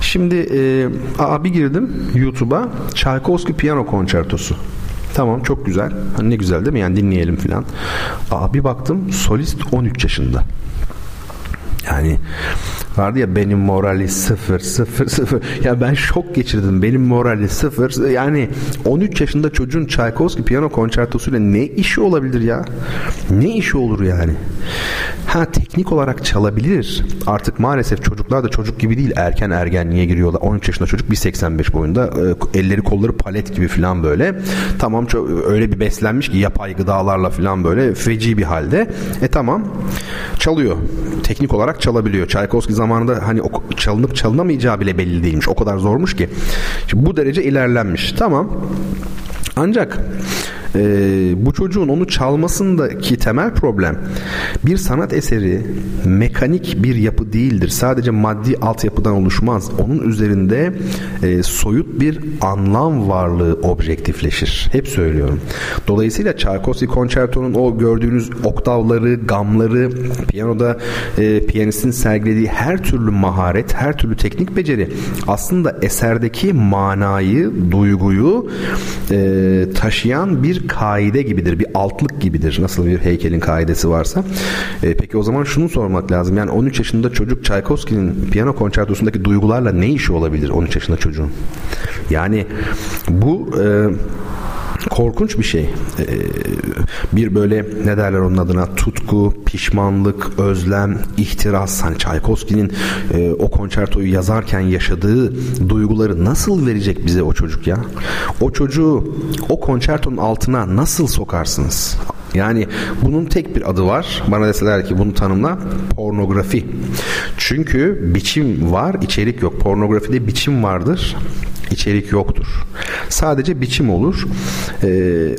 Şimdi e, aa, bir girdim YouTube'a Tchaikovsky Piyano Konçertosu. Tamam çok güzel. Hani ne güzel değil mi? Yani dinleyelim filan. Aa, bir baktım solist 13 yaşında. Yani vardı ya benim morali sıfır sıfır sıfır. Ya ben şok geçirdim. Benim morali sıfır. Yani 13 yaşında çocuğun Tchaikovsky piyano konçertosuyla ne işi olabilir ya? Ne işi olur yani? Ha teknik olarak çalabilir. Artık maalesef çocuklar da çocuk gibi değil. Erken ergenliğe giriyorlar. 13 yaşında çocuk 1.85 boyunda. E, elleri kolları palet gibi falan böyle. Tamam öyle bir beslenmiş ki yapay gıdalarla falan böyle feci bir halde. E tamam çalıyor. Teknik olarak çalabiliyor. Tchaikovsky zamanında hani çalınıp çalınamayacağı bile belli değilmiş. O kadar zormuş ki. Şimdi bu derece ilerlenmiş. Tamam. Ancak e, bu çocuğun onu çalmasındaki temel problem bir sanat eseri mekanik bir yapı değildir. Sadece maddi altyapıdan oluşmaz. Onun üzerinde e, soyut bir anlam varlığı objektifleşir. Hep söylüyorum. Dolayısıyla Tchaikovsky konçertonun o gördüğünüz oktavları, gamları, piyanoda e, piyanistin sergilediği her türlü maharet, her türlü teknik beceri aslında eserdeki manayı, duyguyu e, taşıyan bir kaide gibidir. Bir altlık gibidir. Nasıl bir heykelin kaidesi varsa. E, peki o zaman şunu sormak lazım. Yani 13 yaşında çocuk Tchaikovsky'nin piyano konçertosundaki duygularla ne işi olabilir 13 yaşında çocuğun? Yani bu e, korkunç bir şey. Ee, bir böyle ne derler onun adına tutku, pişmanlık, özlem, ihtiras. Hani Tchaikovsky'nin e, o konçertoyu yazarken yaşadığı duyguları nasıl verecek bize o çocuk ya? O çocuğu o konçertonun altına nasıl sokarsınız? Yani bunun tek bir adı var. Bana deseler ki bunu tanımla pornografi. Çünkü biçim var, içerik yok. Pornografide biçim vardır içerik yoktur. Sadece biçim olur. E,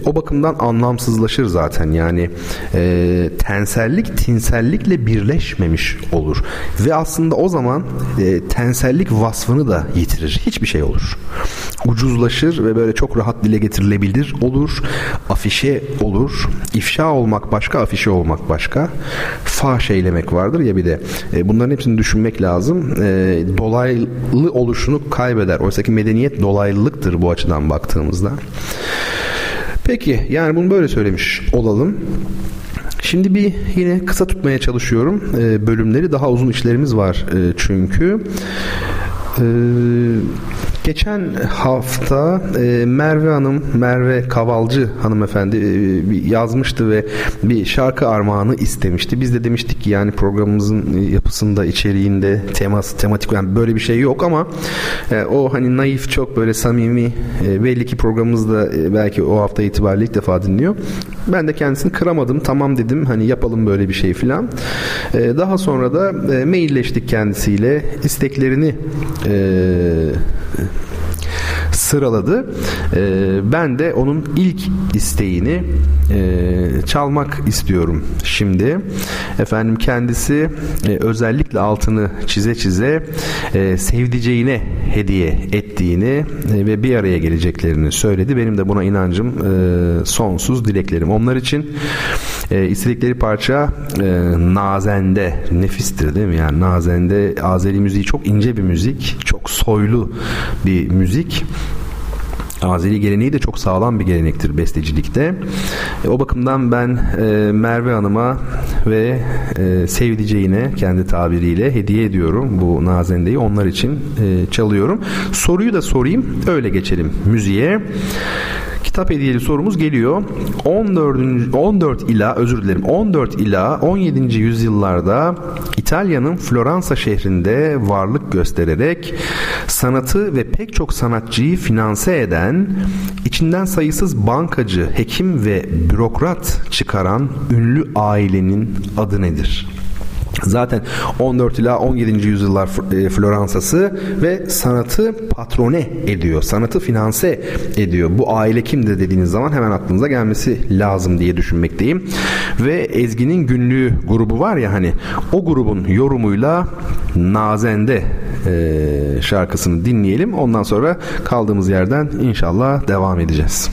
o bakımdan anlamsızlaşır zaten. Yani e, tensellik tinsellikle birleşmemiş olur. Ve aslında o zaman e, tensellik vasfını da yitirir. Hiçbir şey olur. Ucuzlaşır ve böyle çok rahat dile getirilebilir olur. Afişe olur. İfşa olmak başka, afişe olmak başka. Fahş eylemek vardır ya bir de. E, bunların hepsini düşünmek lazım. E, dolaylı oluşunu kaybeder. Oysa ki medeni medeniyet dolaylılıktır bu açıdan baktığımızda. Peki yani bunu böyle söylemiş olalım. Şimdi bir yine kısa tutmaya çalışıyorum e, bölümleri. Daha uzun işlerimiz var e, çünkü. E, Geçen hafta e, Merve Hanım, Merve Kavalcı hanımefendi e, yazmıştı ve bir şarkı armağanı istemişti. Biz de demiştik ki yani programımızın yapısında, içeriğinde, teması, tematik yani böyle bir şey yok ama e, o hani naif çok böyle samimi e, belli ki programımızda e, belki o hafta itibariyle ilk defa dinliyor. Ben de kendisini kıramadım. Tamam dedim hani yapalım böyle bir şey filan. E, daha sonra da e, mailleştik kendisiyle. isteklerini e, Yeah. Sıraladı. E, ben de onun ilk isteğini e, çalmak istiyorum şimdi. Efendim kendisi e, özellikle altını çize çize e, sevdiceğine hediye ettiğini e, ve bir araya geleceklerini söyledi. Benim de buna inancım e, sonsuz dileklerim. Onlar için e, istedikleri parça e, Nazende nefistir değil mi? Yani Nazende Azeri müziği çok ince bir müzik, çok soylu bir müzik. Azeri geleneği de çok sağlam bir gelenektir bestecilikte. E, o bakımdan ben e, Merve Hanım'a ve e, sevdiceğine kendi tabiriyle hediye ediyorum bu nazendeyi. Onlar için e, çalıyorum. Soruyu da sorayım öyle geçelim müziğe kitap hediyeli sorumuz geliyor. 14. 14 ila özür dilerim 14 ila 17. yüzyıllarda İtalya'nın Floransa şehrinde varlık göstererek sanatı ve pek çok sanatçıyı finanse eden, içinden sayısız bankacı, hekim ve bürokrat çıkaran ünlü ailenin adı nedir? Zaten 14 ila 17. yüzyıllar e, Floransa'sı ve sanatı patrone ediyor. Sanatı finanse ediyor. Bu aile kimdir dediğiniz zaman hemen aklınıza gelmesi lazım diye düşünmekteyim. Ve Ezgi'nin günlüğü grubu var ya hani o grubun yorumuyla Nazende e, şarkısını dinleyelim. Ondan sonra kaldığımız yerden inşallah devam edeceğiz.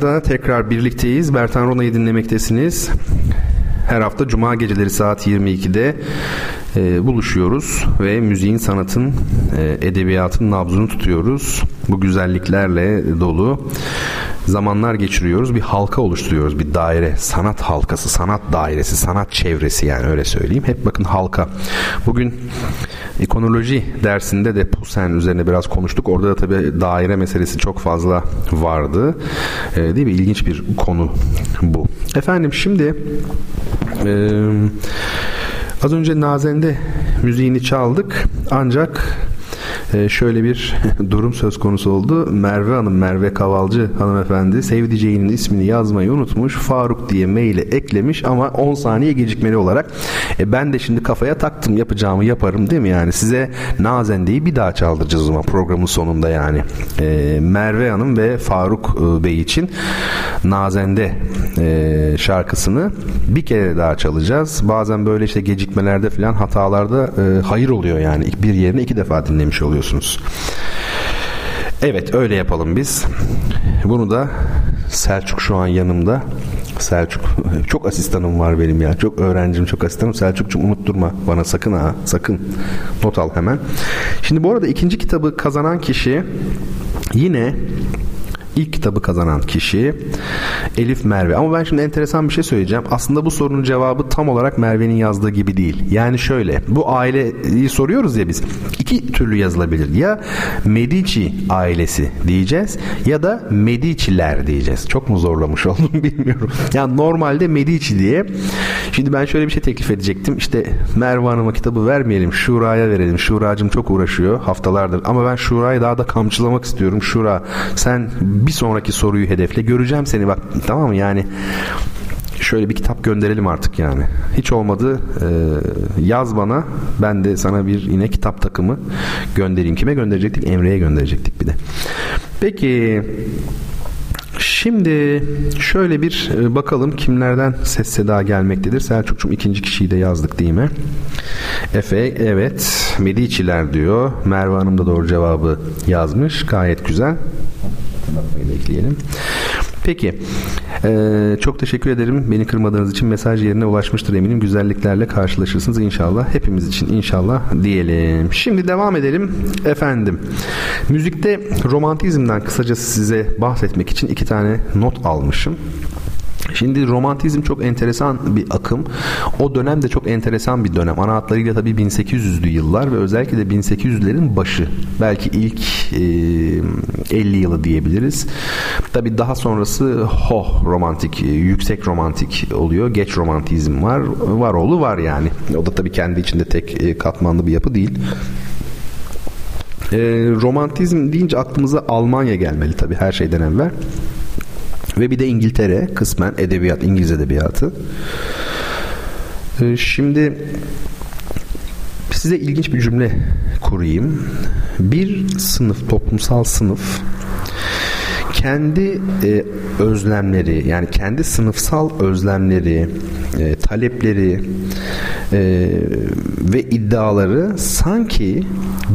Duyuşlarda tekrar birlikteyiz. Bertan Rona'yı dinlemektesiniz. Her hafta Cuma geceleri saat 22'de e, buluşuyoruz ve müziğin, sanatın, e, edebiyatın nabzını tutuyoruz. Bu güzelliklerle dolu zamanlar geçiriyoruz. Bir halka oluşturuyoruz. Bir daire. Sanat halkası, sanat dairesi, sanat çevresi yani öyle söyleyeyim. Hep bakın halka. Bugün ikonoloji dersinde de Poussin üzerine biraz konuştuk. Orada da tabii daire meselesi çok fazla vardı. E, değil mi? İlginç bir konu bu. Efendim şimdi e, az önce Nazen'de müziğini çaldık. Ancak ee, şöyle bir durum söz konusu oldu. Merve Hanım, Merve Kavalcı hanımefendi sevdiceğinin ismini yazmayı unutmuş. Faruk diye maile eklemiş ama 10 saniye gecikmeli olarak. E ben de şimdi kafaya taktım yapacağımı yaparım değil mi yani? Size Nazende'yi bir daha çaldıracağız o zaman programın sonunda yani. E, Merve Hanım ve Faruk e, Bey için Nazende e, şarkısını bir kere daha çalacağız. Bazen böyle işte gecikmelerde falan hatalarda e, hayır oluyor yani. Bir yerine iki defa dinlemiş oluyor oluyorsunuz. Evet öyle yapalım biz. Bunu da Selçuk şu an yanımda. Selçuk çok asistanım var benim ya. Çok öğrencim, çok asistanım. Selçuk'cum unutturma bana sakın ha. Sakın. Not al hemen. Şimdi bu arada ikinci kitabı kazanan kişi yine İlk kitabı kazanan kişi Elif Merve. Ama ben şimdi enteresan bir şey söyleyeceğim. Aslında bu sorunun cevabı tam olarak Merve'nin yazdığı gibi değil. Yani şöyle bu aileyi soruyoruz ya biz. İki türlü yazılabilir. Ya Medici ailesi diyeceğiz ya da Medici'ler diyeceğiz. Çok mu zorlamış oldum bilmiyorum. Yani normalde Medici diye. Şimdi ben şöyle bir şey teklif edecektim. İşte Merve Hanım'a kitabı vermeyelim. Şura'ya verelim. Şuracım çok uğraşıyor haftalardır. Ama ben Şura'yı daha da kamçılamak istiyorum. Şura sen bir sonraki soruyu hedefle. Göreceğim seni bak tamam mı? Yani şöyle bir kitap gönderelim artık yani. Hiç olmadı e, yaz bana ben de sana bir yine kitap takımı göndereyim. Kime gönderecektik? Emre'ye gönderecektik bir de. Peki Şimdi şöyle bir e, bakalım kimlerden ses seda gelmektedir. Selçukçum ikinci kişiyi de yazdık değil mi? Efe evet Mediciler diyor. Merve Hanım da doğru cevabı yazmış. Gayet güzel. Hatırlatmayı da. Peki. Ee, çok teşekkür ederim. Beni kırmadığınız için mesaj yerine ulaşmıştır eminim. Güzelliklerle karşılaşırsınız inşallah. Hepimiz için inşallah diyelim. Şimdi devam edelim. Efendim. Müzikte romantizmden kısacası size bahsetmek için iki tane not almışım. Şimdi romantizm çok enteresan bir akım. O dönem de çok enteresan bir dönem. Ana hatlarıyla tabii 1800'lü yıllar ve özellikle de 1800'lerin başı. Belki ilk e, 50 yılı diyebiliriz. Tabii daha sonrası ho romantik, yüksek romantik oluyor. Geç romantizm var. Var oğlu var yani. O da tabii kendi içinde tek katmanlı bir yapı değil. E, romantizm deyince aklımıza Almanya gelmeli tabii her şeyden evvel. Ve bir de İngiltere kısmen edebiyat, İngiliz edebiyatı. Ee, şimdi size ilginç bir cümle kurayım. Bir sınıf, toplumsal sınıf kendi e, özlemleri yani kendi sınıfsal özlemleri, e, talepleri e, ve iddiaları sanki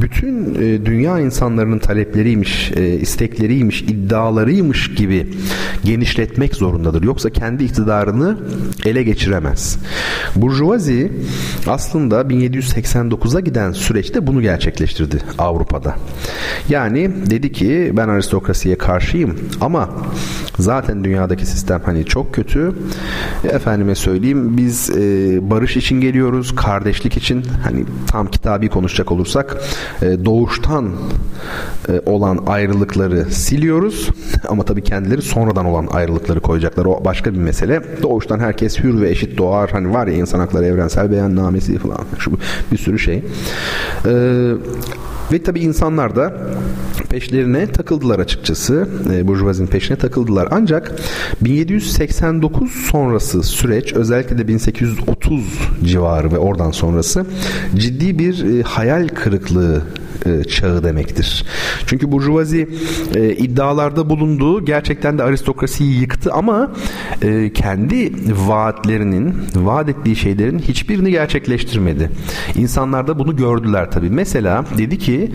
bütün e, dünya insanların talepleriymiş, e, istekleriymiş, iddialarıymış gibi genişletmek zorundadır. Yoksa kendi iktidarını ele geçiremez. Burjuvazi aslında 1789'a giden süreçte bunu gerçekleştirdi Avrupa'da. Yani dedi ki ben aristokrasiye karşıyım ama zaten dünyadaki sistem hani çok kötü. Efendime söyleyeyim biz e, barış için geliyoruz, kardeşlik için hani tam kitabi konuşacak olursak e, doğuştan e, olan ayrılıkları siliyoruz ama tabii kendileri sonradan olan ayrılıkları koyacaklar. O başka bir mesele. Doğuştan herkes hür ve eşit doğar. Hani var ya insan hakları evrensel beyannamesi falan. Şu bir sürü şey. Ve tabii insanlar da peşlerine takıldılar açıkçası. E, Burjuvazinin peşine takıldılar. Ancak 1789 sonrası süreç özellikle de 1830 civarı ve oradan sonrası ciddi bir e, hayal kırıklığı e, çağı demektir. Çünkü Burjuvazi e, iddialarda bulunduğu gerçekten de aristokrasiyi yıktı ama e, kendi vaatlerinin, vaat ettiği şeylerin hiçbirini gerçekleştirmedi. İnsanlar da bunu gördüler tabii. Mesela dedi ki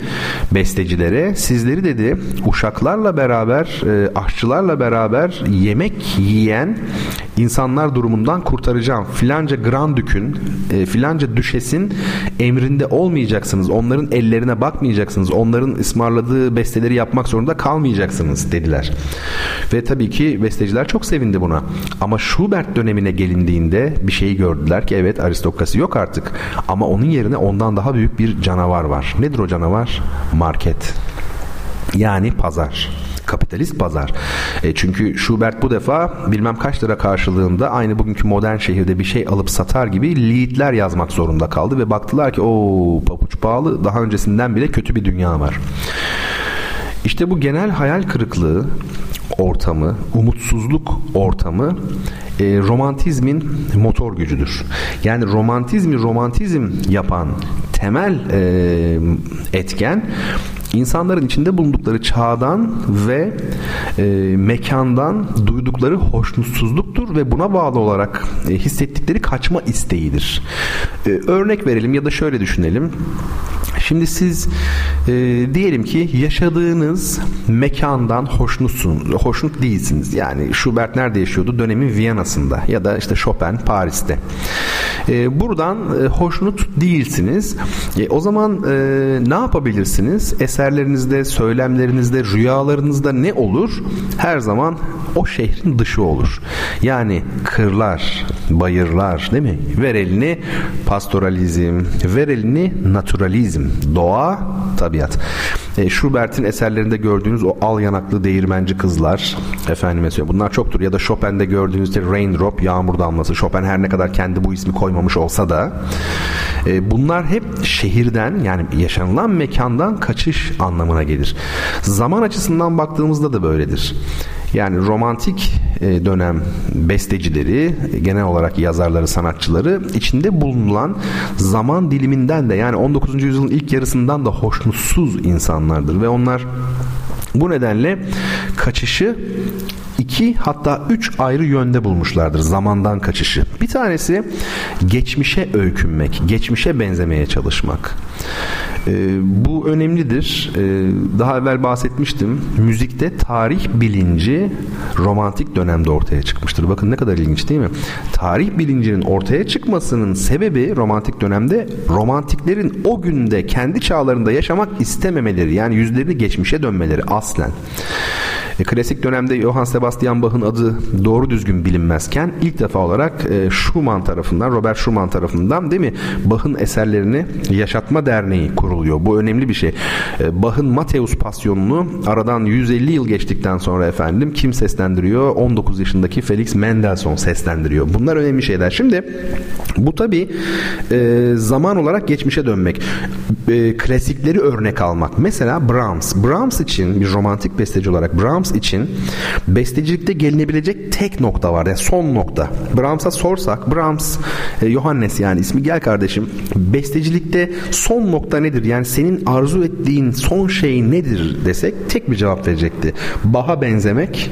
bestecilere sizleri dedi uşaklarla beraber, e, aşçılarla beraber yemek yiyen insanlar durumundan kurtaracağım. Filanca Grand Dük'ün, e, filanca düşesin emrinde olmayacaksınız. Onların ellerine bakmayacaksınız. Onların ısmarladığı besteleri yapmak zorunda kalmayacaksınız dediler. Ve tabii ki besteciler çok sevindi buna. Ama Schubert dönemine gelindiğinde bir şeyi gördüler ki evet aristokrasi yok artık. Ama onun yerine ondan daha büyük bir canavar var. Nedir o canavar? Market. Yani pazar kapitalist pazar. E, çünkü Schubert bu defa bilmem kaç lira karşılığında aynı bugünkü modern şehirde bir şey alıp satar gibi liedler yazmak zorunda kaldı ve baktılar ki o papuç pahalı daha öncesinden bile kötü bir dünya var. İşte bu genel hayal kırıklığı ortamı, umutsuzluk ortamı e, romantizmin motor gücüdür. Yani romantizmi romantizm yapan temel e, etken insanların içinde bulundukları çağdan ve e, mekandan duydukları hoşnutsuzluktur ve buna bağlı olarak e, hissettikleri kaçma isteğidir. E, örnek verelim ya da şöyle düşünelim. Şimdi siz e, diyelim ki yaşadığınız mekandan hoşnutsun, hoşnut değilsiniz. Yani Schubert nerede yaşıyordu? Dönemin Viyana'sında ya da işte Chopin Paris'te. E, buradan e, hoşnut değilsiniz. E, o zaman e, ne yapabilirsiniz? Eserlerinizde, söylemlerinizde, rüyalarınızda ne olur? Her zaman o şehrin dışı olur. Yani kırlar, bayırlar değil mi? Ver elini pastoralizm, ver elini naturalizm, doğa, tabiat. E, Schubert'in eserlerinde gördüğünüz o al yanaklı değirmenci kızlar efendime söyleyeyim bunlar çoktur ya da Chopin'de gördüğünüz işte raindrop yağmur damlası Chopin her ne kadar kendi bu ismi koymamış olsa da e, bunlar hep şehirden yani yaşanılan mekandan kaçış anlamına gelir. Zaman açısından baktığımızda da böyledir. Yani romantik dönem bestecileri, genel olarak yazarları, sanatçıları içinde bulunan zaman diliminden de yani 19. yüzyılın ilk yarısından da hoşnutsuz insanlardır ve onlar bu nedenle kaçışı iki hatta üç ayrı yönde bulmuşlardır zamandan kaçışı. Bir tanesi geçmişe öykünmek, geçmişe benzemeye çalışmak. E, bu önemlidir. E, daha evvel bahsetmiştim. Müzikte tarih bilinci romantik dönemde ortaya çıkmıştır. Bakın ne kadar ilginç değil mi? Tarih bilincinin ortaya çıkmasının sebebi romantik dönemde romantiklerin o günde kendi çağlarında yaşamak istememeleri yani yüzlerini geçmişe dönmeleri aslen. E, klasik dönemde Johann Sebastian Bach'ın adı doğru düzgün bilinmezken ilk defa olarak e, Schumann tarafından, Robert Schumann tarafından değil mi? Bach'ın eserlerini Yaşatma Derneği kuruluyor. Bu önemli bir şey. E, Bach'ın Mateus Pasyonunu aradan 150 yıl geçtikten sonra efendim kim seslendiriyor? 19 yaşındaki Felix Mendelssohn seslendiriyor. Bunlar önemli şeyler. Şimdi bu tabi e, zaman olarak geçmişe dönmek. E, klasikleri örnek almak. Mesela Brahms. Brahms için bir romantik besteci olarak Brahms için bestecilikte gelinebilecek tek nokta var. Yani son nokta. Brahms'a sorsak Brahms, e, Johannes yani ismi gel kardeşim. Bestecilikte son nokta nedir? Yani senin arzu ettiğin son şey nedir desek tek bir cevap verecekti. Bach'a benzemek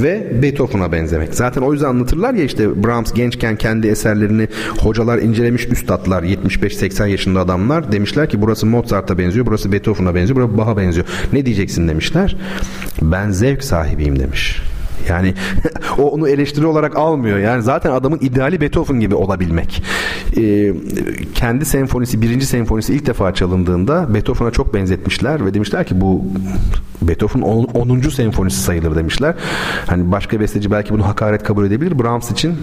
ve Beethoven'a benzemek. Zaten o yüzden anlatırlar ya işte Brahms gençken kendi eserlerini hocalar incelemiş üstadlar 75-80 yaşında adamlar demişler ki burası Mozart'a benziyor, burası Beethoven'a benziyor, burası Bach'a benziyor. Ne diyeceksin demişler. Ben zevk sahibiyim demiş. Yani o onu eleştiri olarak almıyor. Yani zaten adamın ideali Beethoven gibi olabilmek. Ee, kendi senfonisi, birinci senfonisi ilk defa çalındığında Beethoven'a çok benzetmişler ve demişler ki bu Beethoven 10. senfonisi sayılır demişler. Hani başka besteci belki bunu hakaret kabul edebilir. Brahms için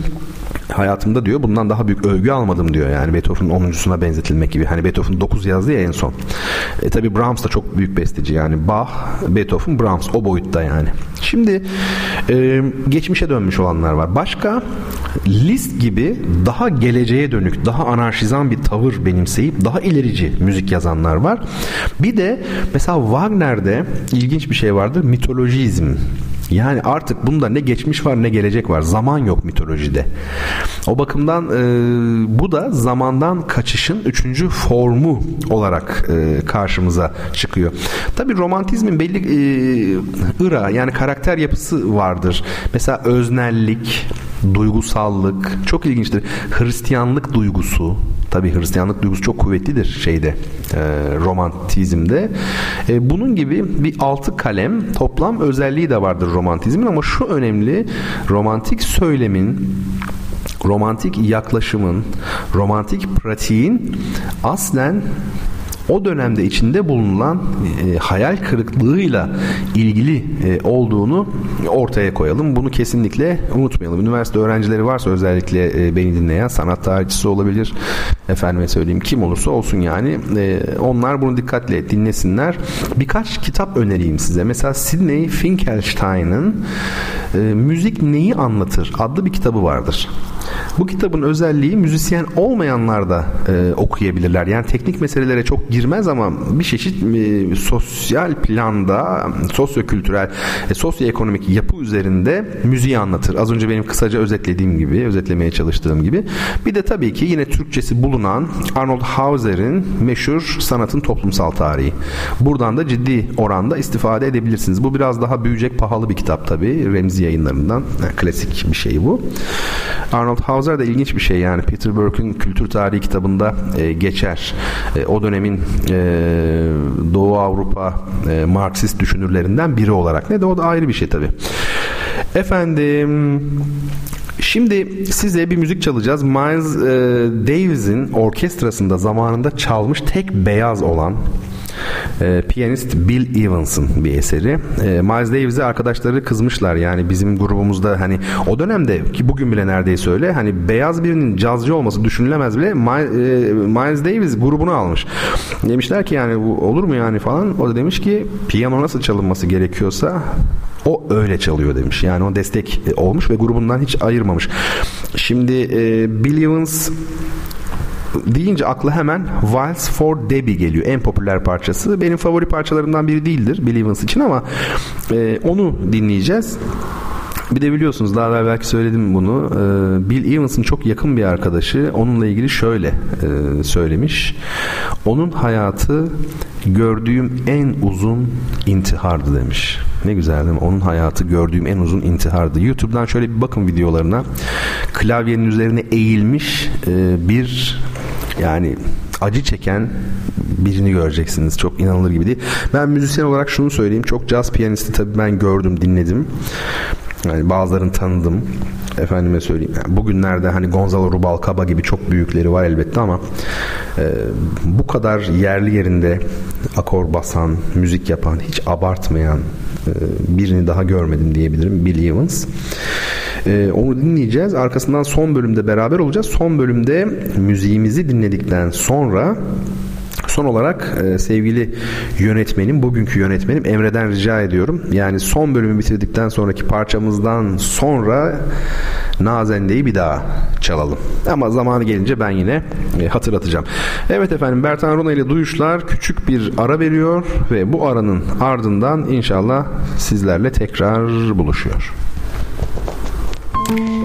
hayatımda diyor bundan daha büyük övgü almadım diyor. Yani Beethoven'ın 10.suna benzetilmek gibi. Hani Beethoven 9 yazdı ya en son. E tabi Brahms da çok büyük besteci. Yani Bach, Beethoven, Brahms o boyutta yani. Şimdi e, geçmişe dönmüş olanlar var. Başka Liszt gibi daha geleceğe dönük, daha anarşizan bir tavır benimseyip daha ilerici müzik yazanlar var. Bir de mesela Wagner'de ilginç bir şey vardır. Mitolojizm. Yani artık bunda ne geçmiş var ne gelecek var. Zaman yok mitolojide. O bakımdan e, bu da zamandan kaçışın üçüncü formu olarak e, karşımıza çıkıyor. Tabi romantizmin belli e, ıra yani karakter yapısı vardır. Mesela öznellik, duygusallık çok ilginçtir. Hristiyanlık duygusu tabi Hristiyanlık duygusu çok kuvvetlidir şeyde e, romantizmde. E, bunun gibi bir altı kalem toplam özelliği de vardır romantizmin ama şu önemli romantik söylemin romantik yaklaşımın, romantik pratiğin aslen o dönemde içinde bulunan e, hayal kırıklığıyla ilgili e, olduğunu ortaya koyalım. Bunu kesinlikle unutmayalım. Üniversite öğrencileri varsa özellikle e, beni dinleyen sanat tarihçisi olabilir. Efendime söyleyeyim kim olursa olsun yani e, onlar bunu dikkatle dinlesinler. Birkaç kitap önereyim size. Mesela Sidney Finkelstein'ın e, Müzik Neyi Anlatır adlı bir kitabı vardır. Bu kitabın özelliği müzisyen olmayanlar da e, okuyabilirler. Yani teknik meselelere çok girmez ama bir çeşit e, sosyal planda, sosyokültürel, e, sosyoekonomik yapı üzerinde müziği anlatır. Az önce benim kısaca özetlediğim gibi, özetlemeye çalıştığım gibi. Bir de tabii ki yine Türkçesi bulunan Arnold Hauser'in meşhur sanatın toplumsal tarihi. Buradan da ciddi oranda istifade edebilirsiniz. Bu biraz daha büyüyecek pahalı bir kitap tabii. Remzi yayınlarından. Yani klasik bir şey bu. Arnold Hauser da ilginç bir şey yani Peter Burke'ün kültür tarihi kitabında e, geçer. E, o dönemin e, Doğu Avrupa e, Marksist düşünürlerinden biri olarak. Ne de o da ayrı bir şey tabii. Efendim Şimdi size bir müzik çalacağız. Miles e, Davis'in orkestrasında zamanında çalmış tek beyaz olan e, piyanist Bill Evans'ın bir eseri. E, Miles Davis'e arkadaşları kızmışlar yani bizim grubumuzda hani o dönemde ki bugün bile neredeyse öyle hani beyaz birinin cazcı olması düşünülemez bile Miles Davis grubunu almış. Demişler ki yani olur mu yani falan. O da demiş ki piyano nasıl çalınması gerekiyorsa o öyle çalıyor demiş. Yani o destek olmuş ve grubundan hiç ayırmamış. Şimdi e, Bill Evans deyince akla hemen Vals for Debbie geliyor. En popüler parçası. Benim favori parçalarımdan biri değildir Bill Evans için ama e, onu dinleyeceğiz. Bir de biliyorsunuz daha evvel belki söyledim bunu. Ee, Bill Evans'ın çok yakın bir arkadaşı onunla ilgili şöyle e, söylemiş. Onun hayatı gördüğüm en uzun intihardı demiş. Ne güzel değil mi? Onun hayatı gördüğüm en uzun intihardı. YouTube'dan şöyle bir bakın videolarına. Klavyenin üzerine eğilmiş e, bir yani acı çeken birini göreceksiniz. Çok inanılır gibi değil. Ben müzisyen olarak şunu söyleyeyim. Çok caz piyanisti tabii ben gördüm, dinledim. Yani bazılarını tanıdım. Efendime söyleyeyim. Yani bugünlerde hani Gonzalo Rubalcaba gibi çok büyükleri var elbette ama e, bu kadar yerli yerinde akor basan, müzik yapan, hiç abartmayan birini daha görmedim diyebilirim. Bill Evans. E, onu dinleyeceğiz. Arkasından son bölümde beraber olacağız. Son bölümde müziğimizi dinledikten sonra Son olarak e, sevgili yönetmenim, bugünkü yönetmenim Emre'den rica ediyorum. Yani son bölümü bitirdikten sonraki parçamızdan sonra Nazende'yi bir daha çalalım. Ama zamanı gelince ben yine e, hatırlatacağım. Evet efendim Bertan Rona ile Duyuşlar küçük bir ara veriyor ve bu aranın ardından inşallah sizlerle tekrar buluşuyor. Müzik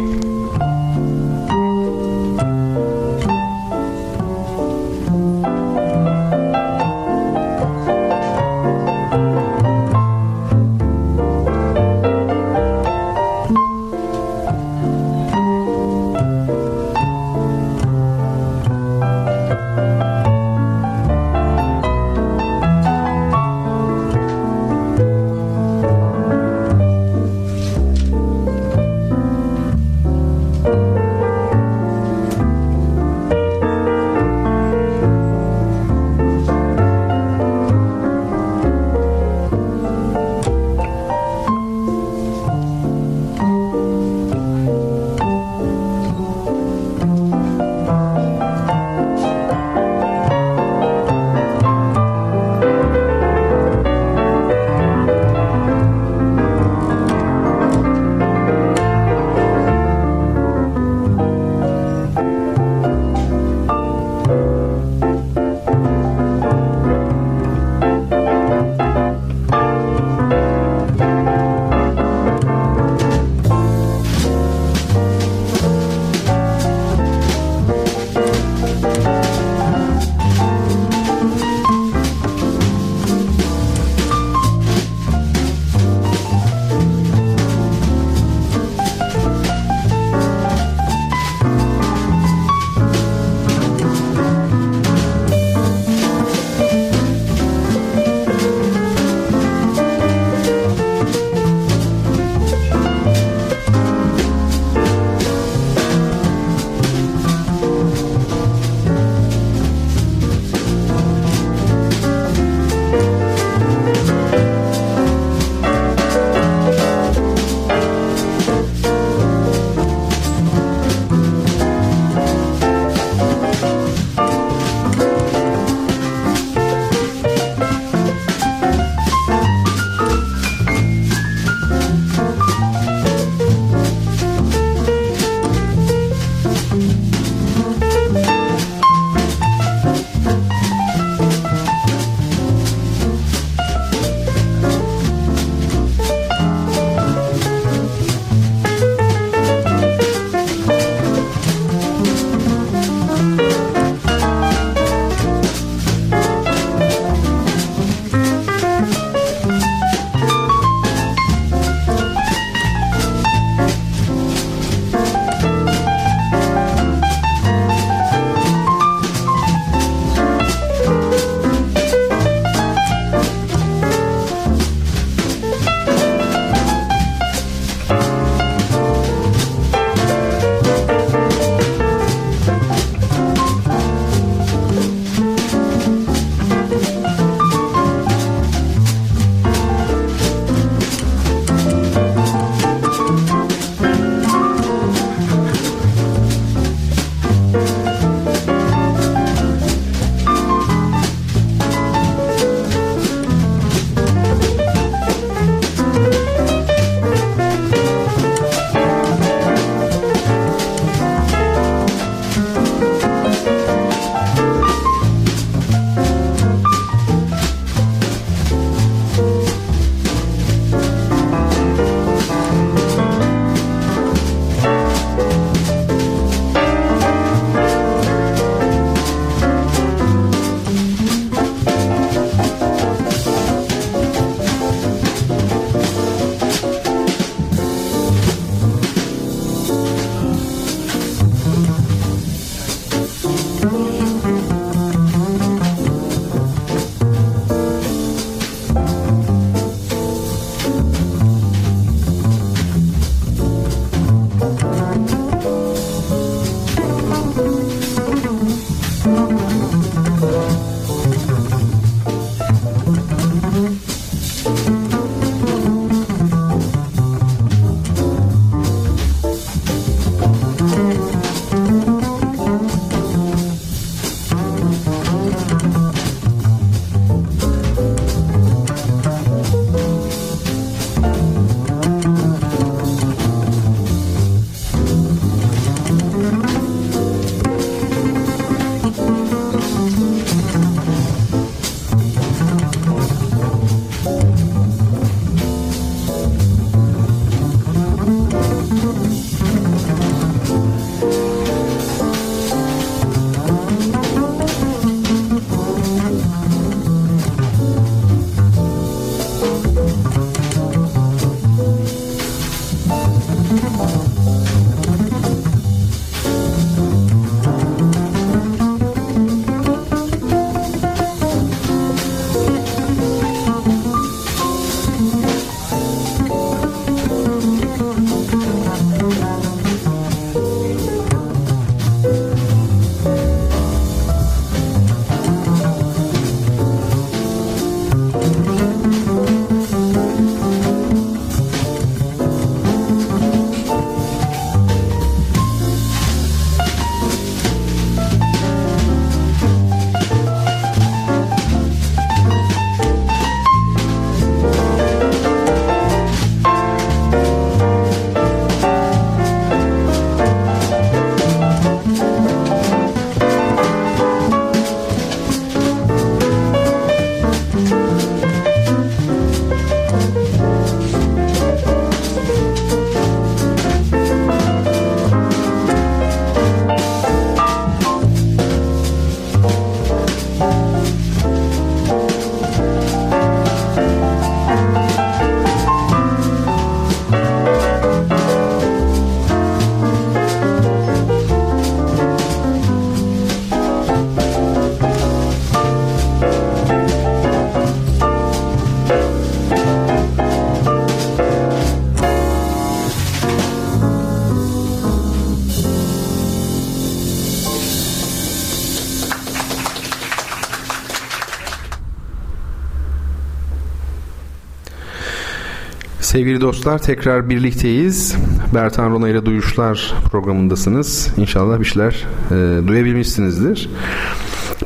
Sevgili dostlar tekrar birlikteyiz. Bertan Rona ile Duyuşlar programındasınız. İnşallah bir şeyler e, duyabilmişsinizdir.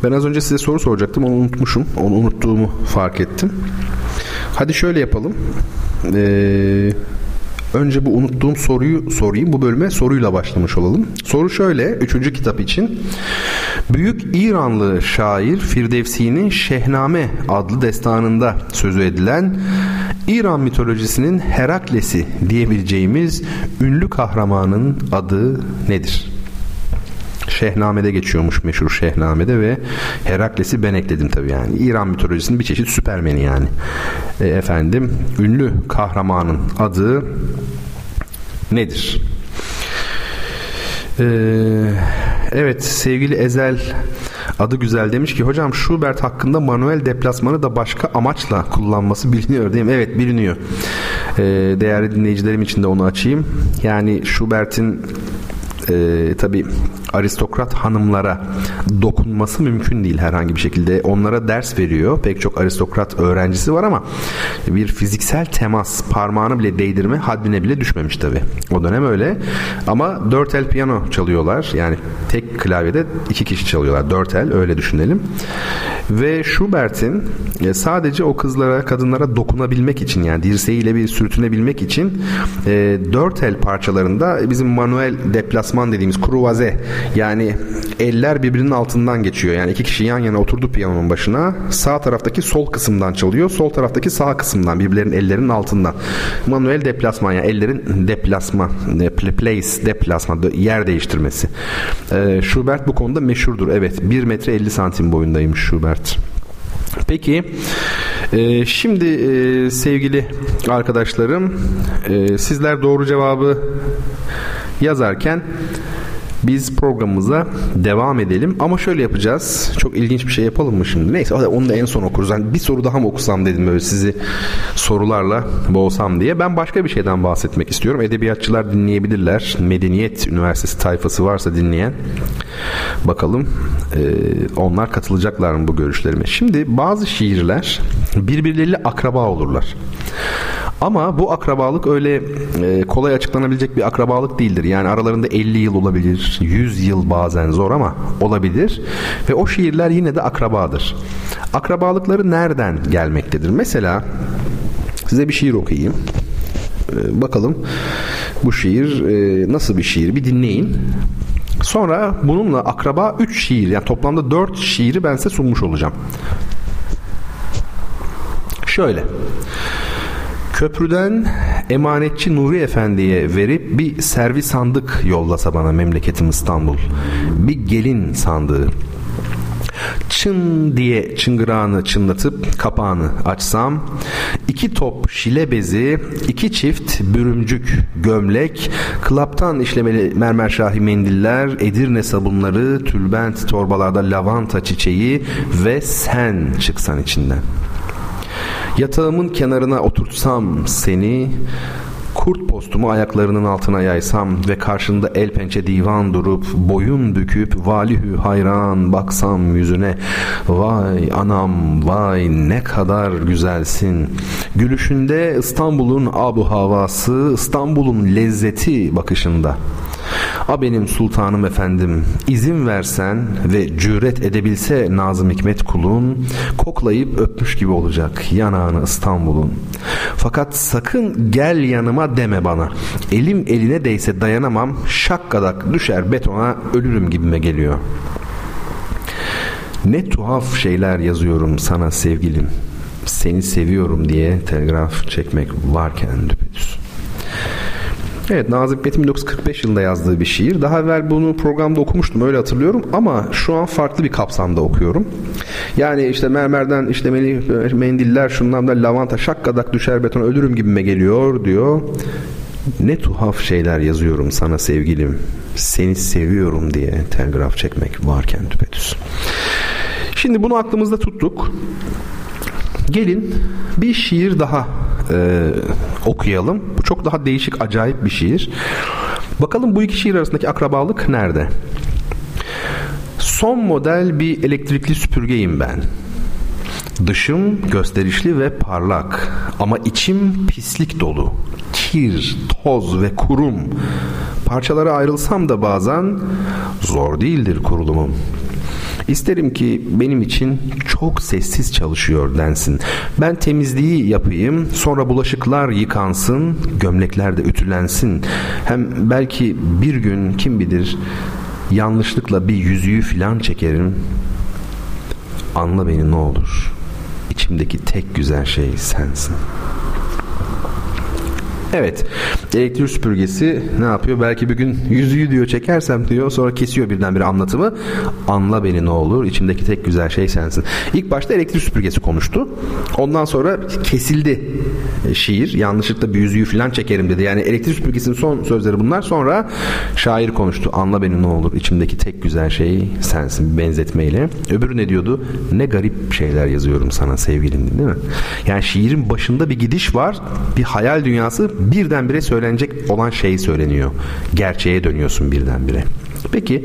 Ben az önce size soru soracaktım onu unutmuşum. Onu unuttuğumu fark ettim. Hadi şöyle yapalım. Eee Önce bu unuttuğum soruyu sorayım. Bu bölüme soruyla başlamış olalım. Soru şöyle. Üçüncü kitap için. Büyük İranlı şair Firdevsi'nin Şehname adlı destanında sözü edilen İran mitolojisinin Herakles'i diyebileceğimiz ünlü kahramanın adı nedir? Şehname'de geçiyormuş meşhur Şehname'de ve Herakles'i ben ekledim tabii yani. İran mitolojisinin bir çeşit süpermeni yani. E, efendim ünlü kahramanın adı nedir? Ee, evet sevgili Ezel adı güzel demiş ki hocam Schubert hakkında manuel deplasmanı da başka amaçla kullanması biliniyor değil mi? Evet biliniyor. Ee, değerli dinleyicilerim için de onu açayım. Yani Schubert'in e, tabii aristokrat hanımlara dokunması mümkün değil herhangi bir şekilde. Onlara ders veriyor. Pek çok aristokrat öğrencisi var ama bir fiziksel temas, parmağını bile değdirme haddine bile düşmemiş tabii. O dönem öyle. Ama dört el piyano çalıyorlar. Yani tek klavyede iki kişi çalıyorlar. Dört el öyle düşünelim. Ve Schubert'in e, sadece o kızlara, kadınlara dokunabilmek için yani dirseğiyle bir sürtünebilmek için e, dört el parçalarında bizim manuel deplasman dediğimiz kruvaze yani eller birbirinin altından geçiyor. Yani iki kişi yan yana oturdu piyanonun başına. Sağ taraftaki sol kısımdan çalıyor. Sol taraftaki sağ kısımdan birbirlerinin ellerinin altından. Manuel deplasman yani ellerin deplasma, place deplasma yer değiştirmesi. Ee, Schubert bu konuda meşhurdur. Evet 1 metre 50 santim boyundaymış Schubert. Peki e, şimdi e, sevgili arkadaşlarım e, sizler doğru cevabı yazarken biz programımıza devam edelim ama şöyle yapacağız. Çok ilginç bir şey yapalım mı şimdi? Neyse onu da en son okuruz. Yani bir soru daha mı okusam dedim böyle sizi sorularla boğsam diye. Ben başka bir şeyden bahsetmek istiyorum. Edebiyatçılar dinleyebilirler. Medeniyet Üniversitesi tayfası varsa dinleyen. Bakalım e, onlar katılacaklar mı bu görüşlerime? Şimdi bazı şiirler birbirleriyle akraba olurlar. Ama bu akrabalık öyle e, kolay açıklanabilecek bir akrabalık değildir. Yani aralarında 50 yıl olabilir, 100 yıl bazen zor ama olabilir. Ve o şiirler yine de akrabadır. Akrabalıkları nereden gelmektedir? Mesela size bir şiir okuyayım. E, bakalım bu şiir e, nasıl bir şiir bir dinleyin. Sonra bununla akraba 3 şiir yani toplamda 4 şiiri ben size sunmuş olacağım. Şöyle. Köprüden emanetçi Nuri Efendi'ye verip bir servis sandık yollasa bana memleketim İstanbul. Bir gelin sandığı. Çın diye çıngırağını çınlatıp kapağını açsam iki top şile bezi, iki çift bürümcük gömlek, klaptan işlemeli mermer şahi mendiller, Edirne sabunları, tülbent torbalarda lavanta çiçeği ve sen çıksan içinden. Yatağımın kenarına oturtsam seni Kurt postumu ayaklarının altına yaysam ve karşında el pençe divan durup boyun büküp valihü hayran baksam yüzüne vay anam vay ne kadar güzelsin. Gülüşünde İstanbul'un abu havası İstanbul'un lezzeti bakışında A benim sultanım efendim izin versen ve cüret edebilse Nazım Hikmet kulun koklayıp öpmüş gibi olacak yanağını İstanbul'un. Fakat sakın gel yanıma deme bana. Elim eline değse dayanamam şakkadak düşer betona ölürüm gibime geliyor. Ne tuhaf şeyler yazıyorum sana sevgilim. Seni seviyorum diye telgraf çekmek varken düpedüz. Evet Nazım Hikmet'in 1945 yılında yazdığı bir şiir. Daha evvel bunu programda okumuştum öyle hatırlıyorum ama şu an farklı bir kapsamda okuyorum. Yani işte mermerden işlemeli mendiller şundan da lavanta şakkadak düşer beton ölürüm gibime geliyor diyor. Ne tuhaf şeyler yazıyorum sana sevgilim. Seni seviyorum diye telgraf çekmek varken düpedüz. Şimdi bunu aklımızda tuttuk. Gelin bir şiir daha e, okuyalım. Bu çok daha değişik, acayip bir şiir. Bakalım bu iki şiir arasındaki akrabalık nerede? Son model bir elektrikli süpürgeyim ben. Dışım gösterişli ve parlak ama içim pislik dolu. Kir, toz ve kurum. Parçalara ayrılsam da bazen zor değildir kurulumum. İsterim ki benim için çok sessiz çalışıyor densin. Ben temizliği yapayım, sonra bulaşıklar yıkansın, gömlekler de ütülensin. Hem belki bir gün kim bilir yanlışlıkla bir yüzüğü filan çekerim. Anla beni ne olur. İçimdeki tek güzel şey sensin.'' Evet. Elektrik süpürgesi ne yapıyor? Belki bir gün yüzüğü diyor çekersem diyor. Sonra kesiyor birdenbire anlatımı. Anla beni ne olur. İçimdeki tek güzel şey sensin. İlk başta elektrik süpürgesi konuştu. Ondan sonra kesildi şiir. Yanlışlıkla bir yüzüğü falan çekerim dedi. Yani elektrik süpürgesinin son sözleri bunlar. Sonra şair konuştu. Anla beni ne olur. İçimdeki tek güzel şey sensin. Benzetmeyle. Öbürü ne diyordu? Ne garip şeyler yazıyorum sana sevgilim değil mi? Yani şiirin başında bir gidiş var. Bir hayal dünyası birdenbire söylenecek olan şey söyleniyor. Gerçeğe dönüyorsun birdenbire. Peki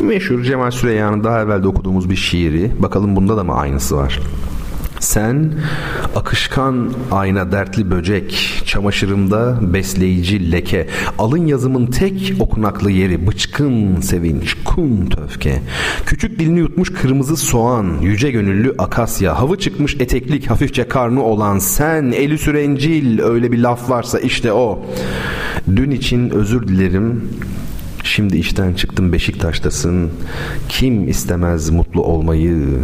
meşhur Cemal Süreyya'nın daha evvel okuduğumuz bir şiiri bakalım bunda da mı aynısı var? Sen akışkan ayna dertli böcek, çamaşırımda besleyici leke, alın yazımın tek okunaklı yeri, bıçkın sevinç, kun töfke. Küçük dilini yutmuş kırmızı soğan, yüce gönüllü akasya, havı çıkmış eteklik, hafifçe karnı olan sen, eli sürencil, öyle bir laf varsa işte o. Dün için özür dilerim, Şimdi işten çıktım Beşiktaş'tasın. Kim istemez mutlu olmayı?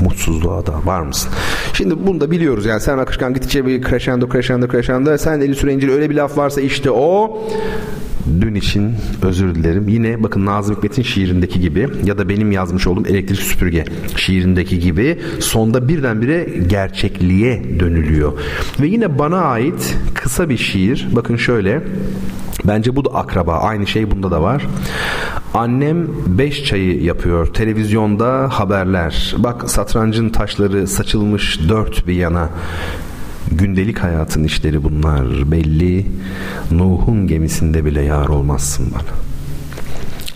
Mutsuzluğa da var mısın? Şimdi bunu da biliyoruz yani. Sen akışkan gittikçe bir crescendo crescendo crescendo. Sen eli sürencil öyle bir laf varsa işte o dün için özür dilerim. Yine bakın Nazım Hikmet'in şiirindeki gibi ya da benim yazmış olduğum elektrik süpürge şiirindeki gibi sonda birdenbire gerçekliğe dönülüyor. Ve yine bana ait kısa bir şiir. Bakın şöyle. Bence bu da akraba. Aynı şey bunda da var. Annem beş çayı yapıyor. Televizyonda haberler. Bak satrancın taşları saçılmış dört bir yana. Gündelik hayatın işleri bunlar belli. Nuh'un gemisinde bile yar olmazsın bana.''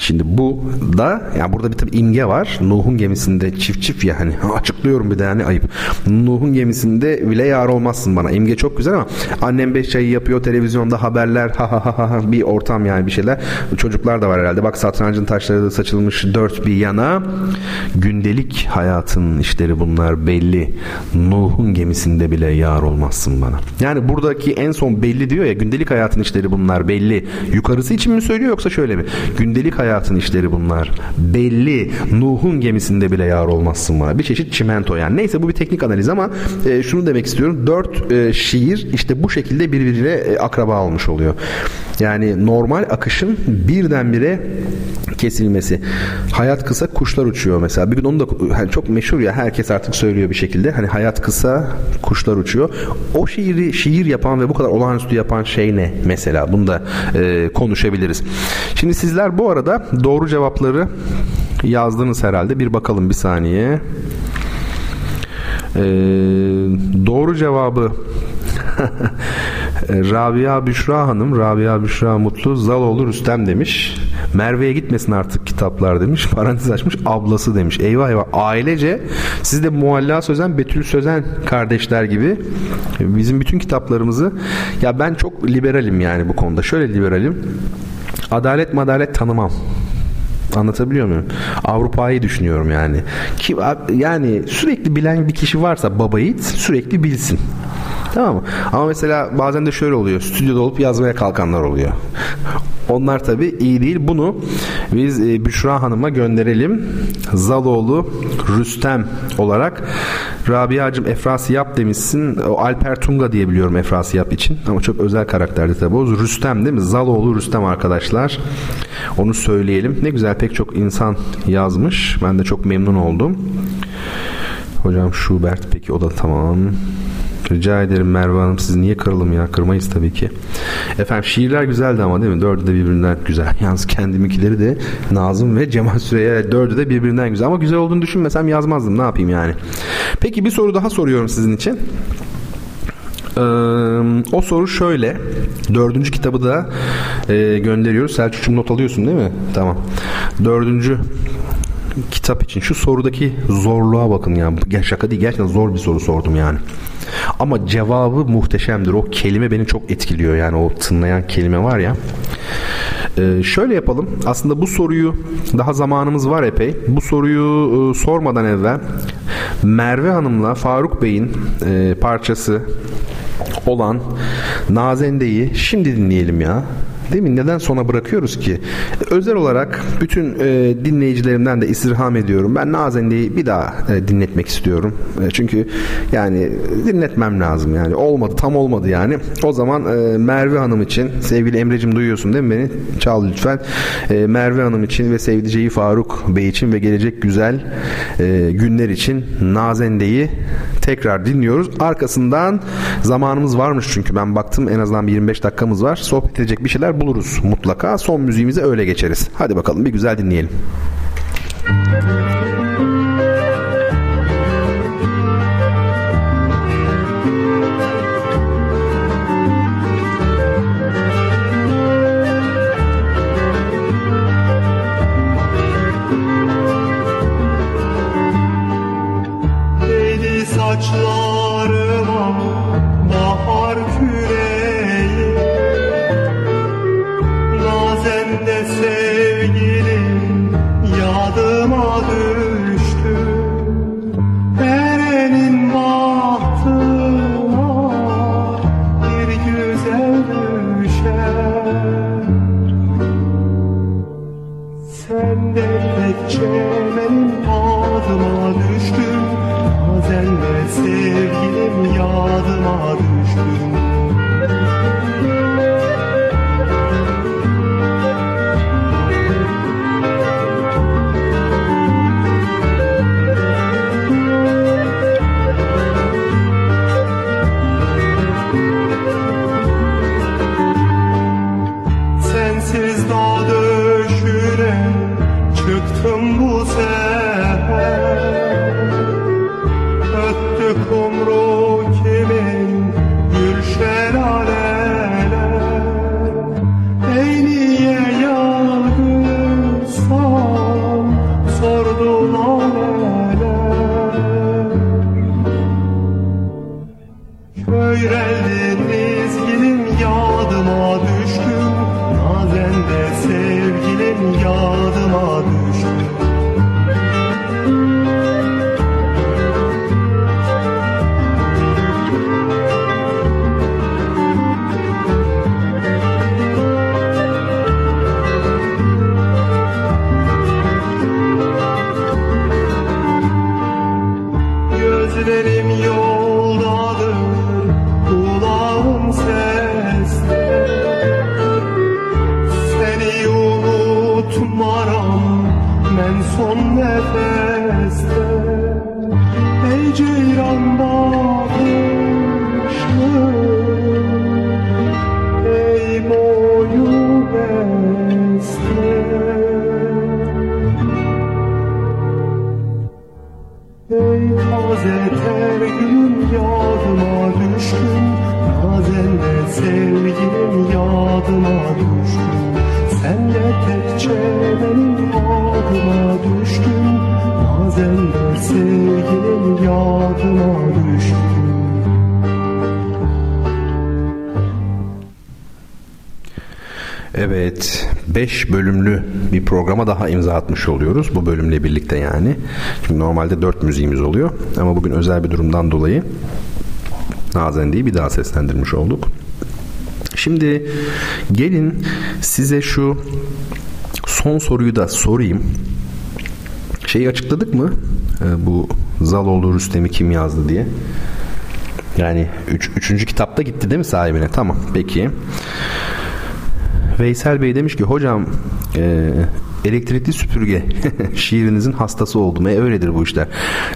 Şimdi bu da yani burada bir tabi imge var. Nuh'un gemisinde çift çift ya hani açıklıyorum bir de yani ayıp. Nuh'un gemisinde bile yar olmazsın bana. İmge çok güzel ama annem beş çayı yapıyor televizyonda haberler ha ha ha ha bir ortam yani bir şeyler. Çocuklar da var herhalde. Bak satrancın taşları da saçılmış dört bir yana. Gündelik hayatın işleri bunlar belli. Nuh'un gemisinde bile yar olmazsın bana. Yani buradaki en son belli diyor ya gündelik hayatın işleri bunlar belli. Yukarısı için mi söylüyor yoksa şöyle mi? Gündelik hayat hayatın işleri bunlar. Belli. Nuh'un gemisinde bile yar olmazsın bana. Bir çeşit çimento yani. Neyse bu bir teknik analiz ama e, şunu demek istiyorum. Dört e, şiir işte bu şekilde birbiriyle e, akraba olmuş oluyor. Yani normal akışın birdenbire kesilmesi. Hayat kısa kuşlar uçuyor mesela. Bir gün onu da hani çok meşhur ya herkes artık söylüyor bir şekilde. Hani hayat kısa kuşlar uçuyor. O şiiri şiir yapan ve bu kadar olağanüstü yapan şey ne mesela? Bunu da e, konuşabiliriz. Şimdi sizler bu arada doğru cevapları yazdınız herhalde. Bir bakalım bir saniye. Ee, doğru cevabı Rabia Büşra Hanım, Rabia Büşra Mutlu, Zaloğlu Rüstem demiş. Merve'ye gitmesin artık kitaplar demiş. Parantez açmış ablası demiş. Eyvah eyvah ailece siz de Mualla Sözen, Betül Sözen kardeşler gibi bizim bütün kitaplarımızı ya ben çok liberalim yani bu konuda. Şöyle liberalim. Adalet madalet tanımam. Anlatabiliyor muyum? Avrupa'yı düşünüyorum yani. Ki yani sürekli bilen bir kişi varsa baba yiğit sürekli bilsin. Tamam mı? Ama mesela bazen de şöyle oluyor. Stüdyoda olup yazmaya kalkanlar oluyor. Onlar tabi iyi değil. Bunu biz e, Büşra Hanım'a gönderelim. Zaloğlu Rüstem olarak Rabia'cığım Efrasi yap demişsin. O Alper Tunga diye biliyorum Efrasi yap için. Ama çok özel karakterdi tabi o. Rüstem değil mi? Zaloğlu Rüstem arkadaşlar. Onu söyleyelim. Ne güzel pek çok insan yazmış. Ben de çok memnun oldum. Hocam Schubert peki o da tamam. Rica ederim Merve Hanım siz niye kıralım ya kırmayız tabii ki. Efendim şiirler güzeldi ama değil mi? Dördü de birbirinden güzel. Yalnız kendiminkileri de Nazım ve Cemal Süreya dördü de birbirinden güzel. Ama güzel olduğunu düşünmesem yazmazdım ne yapayım yani. Peki bir soru daha soruyorum sizin için. Ee, o soru şöyle. Dördüncü kitabı da e, gönderiyoruz. Selçuk'cum not alıyorsun değil mi? Tamam. Dördüncü kitap için şu sorudaki zorluğa bakın ya. Şaka değil gerçekten zor bir soru sordum yani. Ama cevabı muhteşemdir. O kelime beni çok etkiliyor yani o tınlayan kelime var ya. Ee, şöyle yapalım. Aslında bu soruyu daha zamanımız var epey. Bu soruyu e, sormadan evvel Merve Hanım'la Faruk Bey'in e, parçası olan Nazende'yi şimdi dinleyelim ya. Değil mi? Neden sona bırakıyoruz ki? Özel olarak bütün e, dinleyicilerimden de istirham ediyorum. Ben Nazende'yi bir daha e, dinletmek istiyorum. E, çünkü yani dinletmem lazım yani. Olmadı, tam olmadı yani. O zaman e, Merve Hanım için, sevgili Emre'cim duyuyorsun değil mi beni? Çal lütfen. E, Merve Hanım için ve sevdiceği Faruk Bey için ve gelecek güzel e, günler için Nazende'yi tekrar dinliyoruz. Arkasından zamanımız varmış çünkü ben baktım en azından bir 25 dakikamız var. Sohbet edecek bir şeyler buluruz mutlaka. Son müziğimize öyle geçeriz. Hadi bakalım bir güzel dinleyelim. Bir programa daha imza atmış oluyoruz bu bölümle birlikte yani. Çünkü normalde 4 müziğimiz oluyor ama bugün özel bir durumdan dolayı Nazende'yi bir daha seslendirmiş olduk. Şimdi gelin size şu son soruyu da sorayım. Şeyi açıkladık mı? Ee, bu Zaloğlu Rüstem'i kim yazdı diye. Yani üç, üçüncü kitapta gitti değil mi sahibine? Tamam peki. Veysel Bey demiş ki hocam e, elektrikli süpürge şiirinizin hastası oldum. E öyledir bu işler.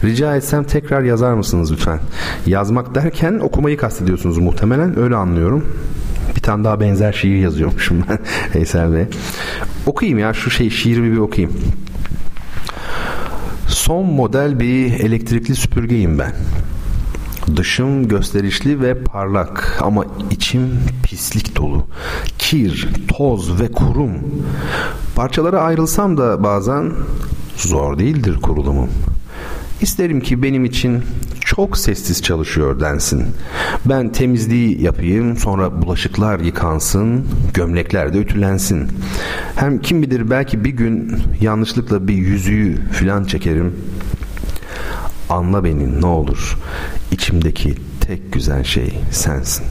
Rica etsem tekrar yazar mısınız lütfen? Yazmak derken okumayı kastediyorsunuz muhtemelen öyle anlıyorum. Bir tane daha benzer şiir yazıyormuşum ben Veysel Bey. Okuyayım ya şu şey şiirimi bir okuyayım. Son model bir elektrikli süpürgeyim ben. Dışım gösterişli ve parlak ama içim pislik dolu. Kir, toz ve kurum. Parçalara ayrılsam da bazen Zor değildir kurulumum. İsterim ki benim için çok sessiz çalışıyor densin. Ben temizliği yapayım, sonra bulaşıklar yıkansın, gömlekler de ütülensin. Hem kim bilir belki bir gün yanlışlıkla bir yüzüğü filan çekerim. Anla beni ne olur. İçimdeki tek güzel şey sensin.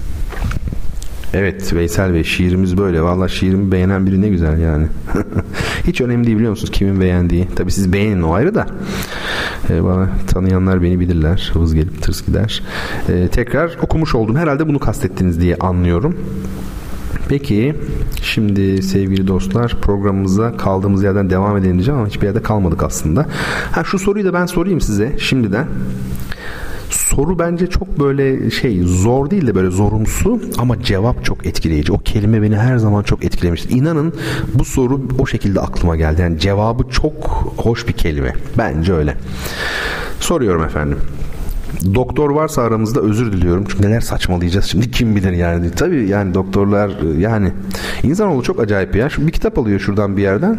Evet Veysel Bey şiirimiz böyle. Valla şiirimi beğenen biri ne güzel yani. Hiç önemli değil biliyor musunuz kimin beğendiği. Tabi siz beğenin o ayrı da. Ee, bana tanıyanlar beni bilirler. Hız gelip tırs gider. Ee, tekrar okumuş oldum. Herhalde bunu kastettiniz diye anlıyorum. Peki şimdi sevgili dostlar programımıza kaldığımız yerden devam edelim diyeceğim ama hiçbir yerde kalmadık aslında. Ha şu soruyu da ben sorayım size şimdiden soru bence çok böyle şey zor değil de böyle zorumsu ama cevap çok etkileyici. O kelime beni her zaman çok etkilemiştir. İnanın bu soru o şekilde aklıma geldi. Yani cevabı çok hoş bir kelime. Bence öyle. Soruyorum efendim. Doktor varsa aramızda özür diliyorum. Çünkü neler saçmalayacağız şimdi kim bilir yani. Tabii yani doktorlar yani insanoğlu çok acayip ya. Şu bir kitap alıyor şuradan bir yerden.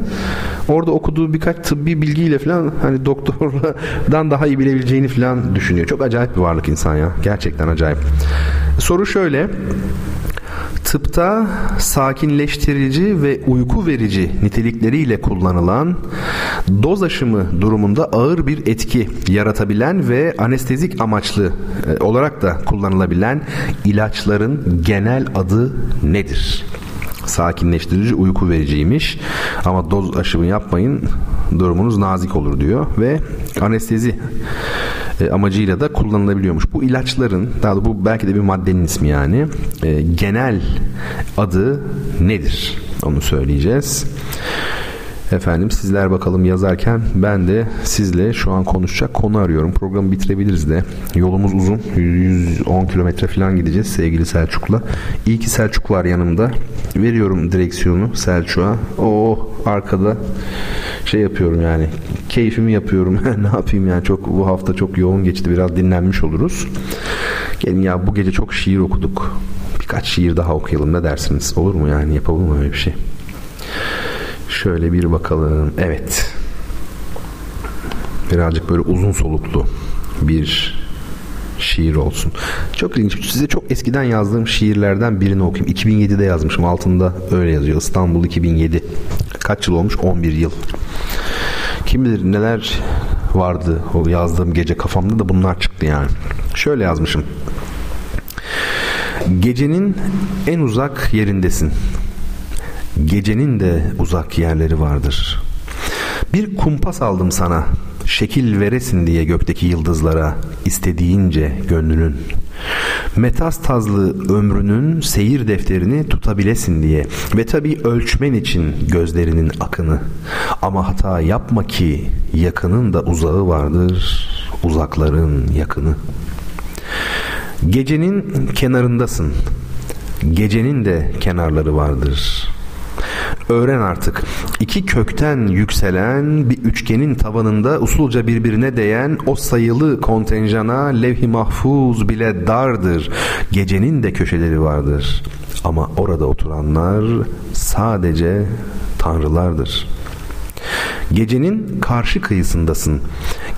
Orada okuduğu birkaç tıbbi bilgiyle falan hani doktordan daha iyi bilebileceğini falan düşünüyor. Çok acayip bir varlık insan ya. Gerçekten acayip. Soru şöyle. Tıpta sakinleştirici ve uyku verici nitelikleriyle kullanılan doz aşımı durumunda ağır bir etki yaratabilen ve anestezik amaçlı e, olarak da kullanılabilen ilaçların genel adı nedir? Sakinleştirici uyku vericiymiş ama doz aşımı yapmayın durumunuz nazik olur diyor ve anestezi e, amacıyla da kullanılabiliyormuş. Bu ilaçların daha da bu belki de bir maddenin ismi yani e, genel adı nedir? Onu söyleyeceğiz. Efendim sizler bakalım yazarken ben de sizle şu an konuşacak konu arıyorum. Programı bitirebiliriz de. Yolumuz uzun. 110 kilometre falan gideceğiz sevgili Selçuk'la. İyi ki Selçuk var yanımda. Veriyorum direksiyonu Selçuk'a. O arkada şey yapıyorum yani. Keyfimi yapıyorum. ne yapayım yani çok bu hafta çok yoğun geçti. Biraz dinlenmiş oluruz. Gelin ya bu gece çok şiir okuduk. Birkaç şiir daha okuyalım ne dersiniz? Olur mu yani yapalım mı öyle bir şey? Şöyle bir bakalım. Evet. Birazcık böyle uzun soluklu bir şiir olsun. Çok ilginç. Size çok eskiden yazdığım şiirlerden birini okuyayım. 2007'de yazmışım. Altında öyle yazıyor. İstanbul 2007. Kaç yıl olmuş? 11 yıl. Kim bilir neler vardı o yazdığım gece kafamda da bunlar çıktı yani. Şöyle yazmışım. Gecenin en uzak yerindesin. Gecenin de uzak yerleri vardır. Bir kumpas aldım sana, şekil veresin diye gökteki yıldızlara, istediğince gönlünün. Metastazlı ömrünün seyir defterini tutabilesin diye ve tabi ölçmen için gözlerinin akını. Ama hata yapma ki yakının da uzağı vardır, uzakların yakını. Gecenin kenarındasın, gecenin de kenarları vardır.'' Öğren artık. İki kökten yükselen bir üçgenin tavanında usulca birbirine değen o sayılı kontenjana levh-i mahfuz bile dardır. Gecenin de köşeleri vardır. Ama orada oturanlar sadece tanrılardır. Gecenin karşı kıyısındasın.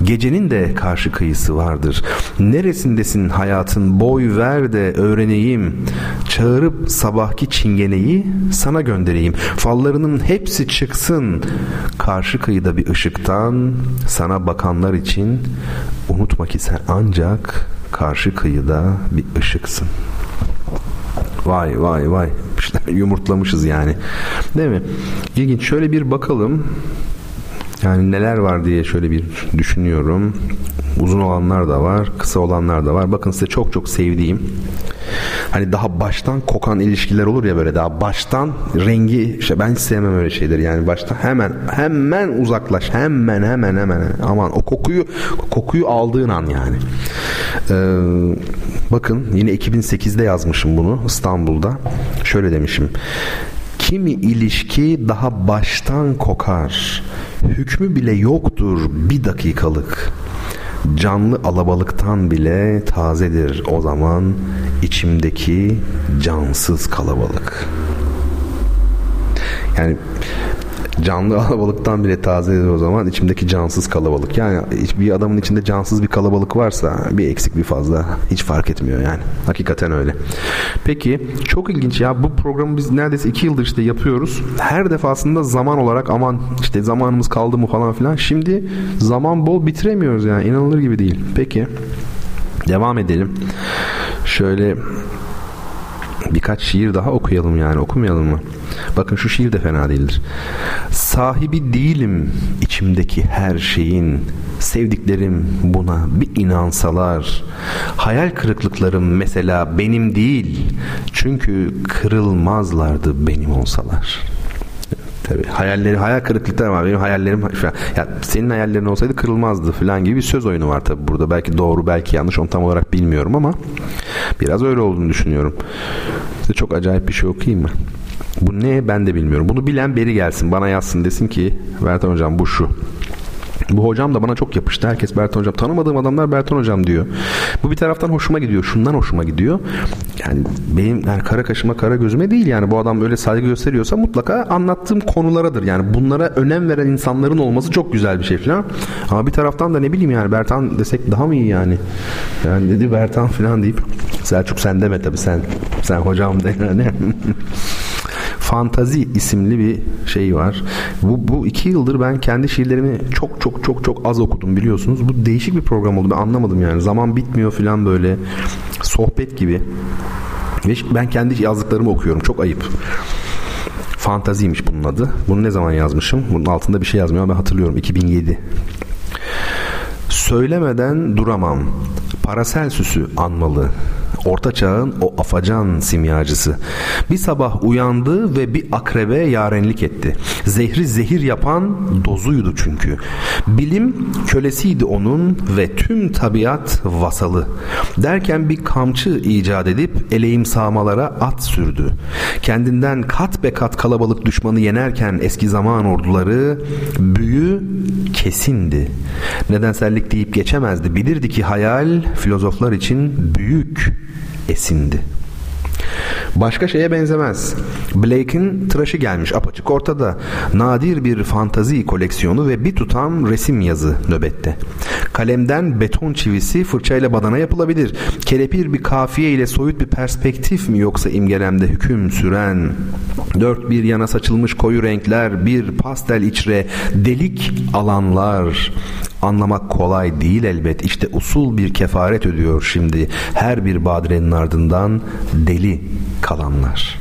Gecenin de karşı kıyısı vardır. Neresindesin hayatın boy ver de öğreneyim. Çağırıp sabahki çingeneyi sana göndereyim. Fallarının hepsi çıksın. Karşı kıyıda bir ışıktan sana bakanlar için unutma ki sen ancak karşı kıyıda bir ışıksın. Vay vay vay. İşte yumurtlamışız yani. Değil mi? İlginç. Şöyle bir bakalım. Yani neler var diye şöyle bir düşünüyorum. Uzun olanlar da var, kısa olanlar da var. Bakın size çok çok sevdiğim hani daha baştan kokan ilişkiler olur ya böyle daha baştan rengi işte ben hiç sevmem öyle şeyleri. Yani baştan hemen hemen uzaklaş hemen hemen hemen. Aman o kokuyu kokuyu aldığın an yani. Ee, bakın yine 2008'de yazmışım bunu İstanbul'da. Şöyle demişim. Kimi ilişki daha baştan kokar hükmü bile yoktur bir dakikalık canlı alabalıktan bile tazedir o zaman içimdeki cansız kalabalık. Yani Canlı kalabalıktan bile tazedir o zaman içimdeki cansız kalabalık. Yani bir adamın içinde cansız bir kalabalık varsa bir eksik bir fazla hiç fark etmiyor yani. Hakikaten öyle. Peki çok ilginç ya bu programı biz neredeyse iki yıldır işte yapıyoruz. Her defasında zaman olarak aman işte zamanımız kaldı mı falan filan. Şimdi zaman bol bitiremiyoruz yani inanılır gibi değil. Peki devam edelim. Şöyle birkaç şiir daha okuyalım yani okumayalım mı? Bakın şu şiir de fena değildir. Sahibi değilim içimdeki her şeyin. Sevdiklerim buna bir inansalar. Hayal kırıklıklarım mesela benim değil. Çünkü kırılmazlardı benim olsalar. Tabii hayalleri hayal kırıklıkları var. Benim hayallerim. Ya senin hayallerin olsaydı kırılmazdı falan gibi bir söz oyunu var tabii burada. Belki doğru belki yanlış onu tam olarak bilmiyorum ama biraz öyle olduğunu düşünüyorum. Size çok acayip bir şey okuyayım mı? Bu ne ben de bilmiyorum. Bunu bilen beri gelsin bana yazsın desin ki Bertan hocam bu şu. Bu hocam da bana çok yapıştı. Herkes Bertan hocam. Tanımadığım adamlar Bertan hocam diyor. Bu bir taraftan hoşuma gidiyor. Şundan hoşuma gidiyor. Yani benim yani kara kaşıma kara gözüme değil yani bu adam öyle saygı gösteriyorsa mutlaka anlattığım konularadır. Yani bunlara önem veren insanların olması çok güzel bir şey falan. Ama bir taraftan da ne bileyim yani Bertan desek daha mı iyi yani? Yani dedi Bertan falan deyip Selçuk sen deme tabii sen sen hocam de yani. Fantazi isimli bir şey var. Bu, bu iki yıldır ben kendi şiirlerimi çok çok çok çok az okudum biliyorsunuz. Bu değişik bir program oldu. Ben anlamadım yani. Zaman bitmiyor falan böyle. Sohbet gibi. Ve ben kendi yazdıklarımı okuyorum. Çok ayıp. Fantaziymiş bunun adı. Bunu ne zaman yazmışım? Bunun altında bir şey yazmıyor ama ben hatırlıyorum. 2007. Söylemeden duramam. Parasel süsü anmalı. Orta çağın o afacan simyacısı. Bir sabah uyandı ve bir akrebe yarenlik etti. Zehri zehir yapan dozuydu çünkü. Bilim kölesiydi onun ve tüm tabiat vasalı. Derken bir kamçı icat edip eleğim sağmalara at sürdü. Kendinden kat be kat kalabalık düşmanı yenerken eski zaman orduları büyü kesindi. Nedensellik deyip geçemezdi. Bilirdi ki hayal filozoflar için büyük esindi. Başka şeye benzemez. Blake'in tıraşı gelmiş apaçık ortada. Nadir bir fantazi koleksiyonu ve bir tutam resim yazı nöbette. Kalemden beton çivisi fırçayla badana yapılabilir. Kelepir bir kafiye ile soyut bir perspektif mi yoksa imgelemde hüküm süren? Dört bir yana saçılmış koyu renkler, bir pastel içre, delik alanlar. Anlamak kolay değil elbet. İşte usul bir kefaret ödüyor şimdi. Her bir badirenin ardından deli kalanlar.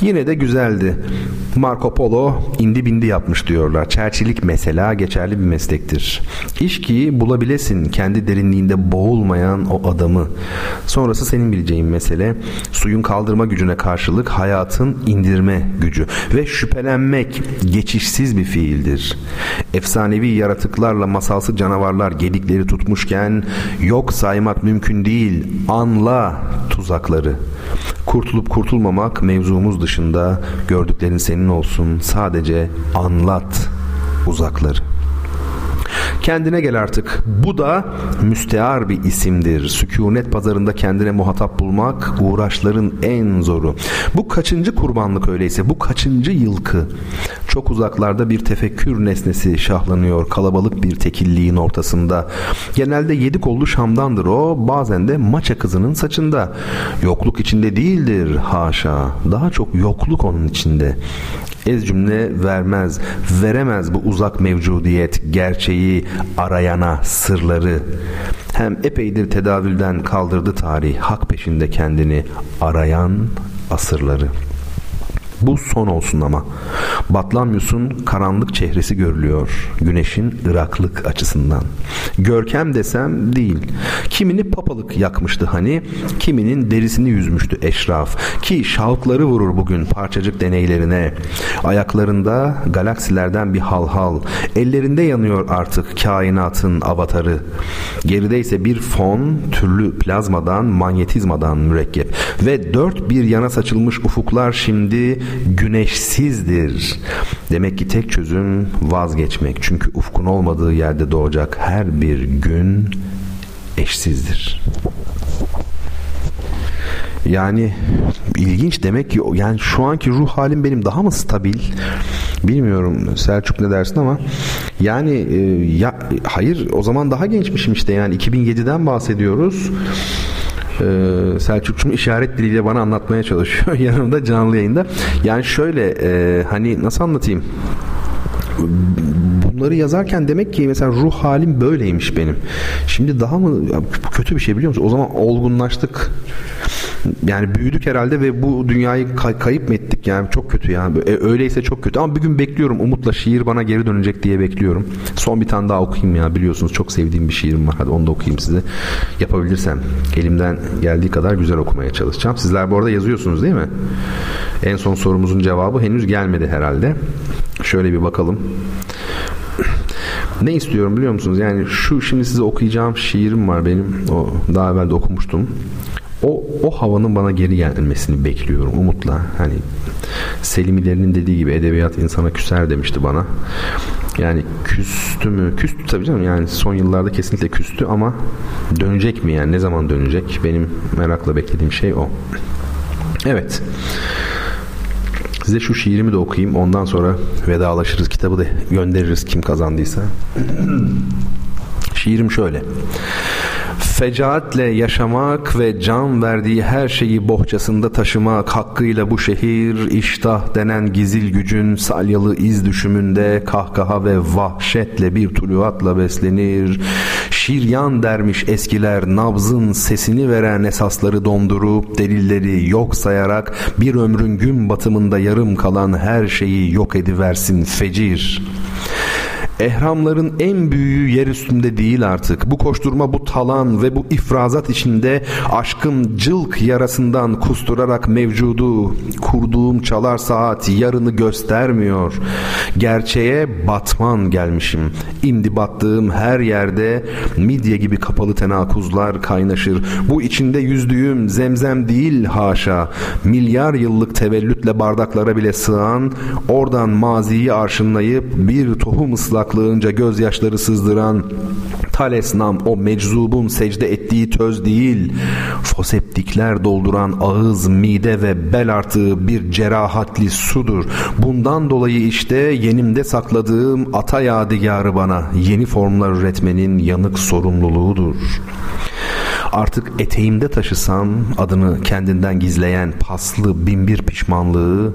Yine de güzeldi. Marco Polo indi bindi yapmış diyorlar. Çerçilik mesela geçerli bir meslektir. İş ki bulabilesin kendi derinliğinde boğulmayan o adamı. Sonrası senin bileceğin mesele. Suyun kaldırma gücüne karşılık hayatın indirme gücü. Ve şüphelenmek geçişsiz bir fiildir. Efsanevi yaratıklarla masalsı canavarlar gedikleri tutmuşken yok saymak mümkün değil. Anla tuzakları. Kurtulup kurtulmamak mevzumuz dışında gördüklerin senin olsun sadece anlat uzakları. Kendine gel artık. Bu da müstear bir isimdir. Sükunet pazarında kendine muhatap bulmak uğraşların en zoru. Bu kaçıncı kurbanlık öyleyse? Bu kaçıncı yılkı? Çok uzaklarda bir tefekkür nesnesi şahlanıyor kalabalık bir tekilliğin ortasında. Genelde yedi kollu Şam'dandır o, bazen de maça kızının saçında. Yokluk içinde değildir haşa. Daha çok yokluk onun içinde. Ez cümle vermez, veremez bu uzak mevcudiyet gerçeği arayana sırları. Hem epeydir tedavülden kaldırdı tarih hak peşinde kendini arayan asırları.'' Bu son olsun ama. Batlamyus'un karanlık çehresi görülüyor. Güneşin ıraklık açısından. Görkem desem değil. Kimini papalık yakmıştı hani. Kiminin derisini yüzmüştü eşraf. Ki şavkları vurur bugün parçacık deneylerine. Ayaklarında galaksilerden bir halhal. Ellerinde yanıyor artık kainatın avatarı. Geride ise bir fon türlü plazmadan manyetizmadan mürekkep. Ve dört bir yana saçılmış ufuklar şimdi güneşsizdir. Demek ki tek çözüm vazgeçmek. Çünkü ufkun olmadığı yerde doğacak her bir gün eşsizdir. Yani ilginç demek ki yani şu anki ruh halim benim daha mı stabil? Bilmiyorum Selçuk ne dersin ama yani e, ya hayır o zaman daha gençmişim işte yani 2007'den bahsediyoruz. Ee, Selçukçum işaret diliyle bana anlatmaya çalışıyor yanımda canlı yayında. Yani şöyle e, hani nasıl anlatayım? bunları yazarken demek ki mesela ruh halim böyleymiş benim. Şimdi daha mı kötü bir şey biliyor musun? O zaman olgunlaştık. Yani büyüdük herhalde ve bu dünyayı kay- kayıp mı ettik yani çok kötü yani. E, öyleyse çok kötü ama bir gün bekliyorum umutla şiir bana geri dönecek diye bekliyorum. Son bir tane daha okuyayım ya biliyorsunuz çok sevdiğim bir şiirim var. Hadi onu da okuyayım size. Yapabilirsem elimden geldiği kadar güzel okumaya çalışacağım. Sizler bu arada yazıyorsunuz değil mi? En son sorumuzun cevabı henüz gelmedi herhalde. Şöyle bir bakalım. Ne istiyorum biliyor musunuz? Yani şu şimdi size okuyacağım şiirim var benim. O daha evvel de okumuştum. O, o havanın bana geri gelmesini bekliyorum umutla. Hani Selimilerinin dediği gibi edebiyat insana küser demişti bana. Yani küstü mü? Küstü tabii canım yani son yıllarda kesinlikle küstü ama dönecek mi yani ne zaman dönecek? Benim merakla beklediğim şey o. Evet. Size şu şiirimi de okuyayım. Ondan sonra vedalaşırız. Kitabı da göndeririz kim kazandıysa. Şiirim şöyle. Fecaatle yaşamak ve can verdiği her şeyi bohçasında taşımak hakkıyla bu şehir iştah denen gizil gücün salyalı iz düşümünde kahkaha ve vahşetle bir tuluatla beslenir. Şiryan dermiş eskiler nabzın sesini veren esasları dondurup delilleri yok sayarak bir ömrün gün batımında yarım kalan her şeyi yok ediversin fecir.'' Ehramların en büyüğü yer üstünde değil artık. Bu koşturma, bu talan ve bu ifrazat içinde aşkın cılk yarasından kusturarak mevcudu kurduğum çalar saat yarını göstermiyor. Gerçeğe batman gelmişim. İmdi battığım her yerde midye gibi kapalı tenakuzlar kaynaşır. Bu içinde yüzdüğüm zemzem değil haşa. Milyar yıllık tevellütle bardaklara bile sığan, oradan maziyi arşınlayıp bir tohum ıslak duraklığınca gözyaşları sızdıran Talesnam o meczubun secde ettiği töz değil, foseptikler dolduran ağız, mide ve bel artığı bir cerahatli sudur. Bundan dolayı işte yenimde sakladığım ata yadigarı bana yeni formlar üretmenin yanık sorumluluğudur.'' Artık eteğimde taşısam adını kendinden gizleyen paslı binbir pişmanlığı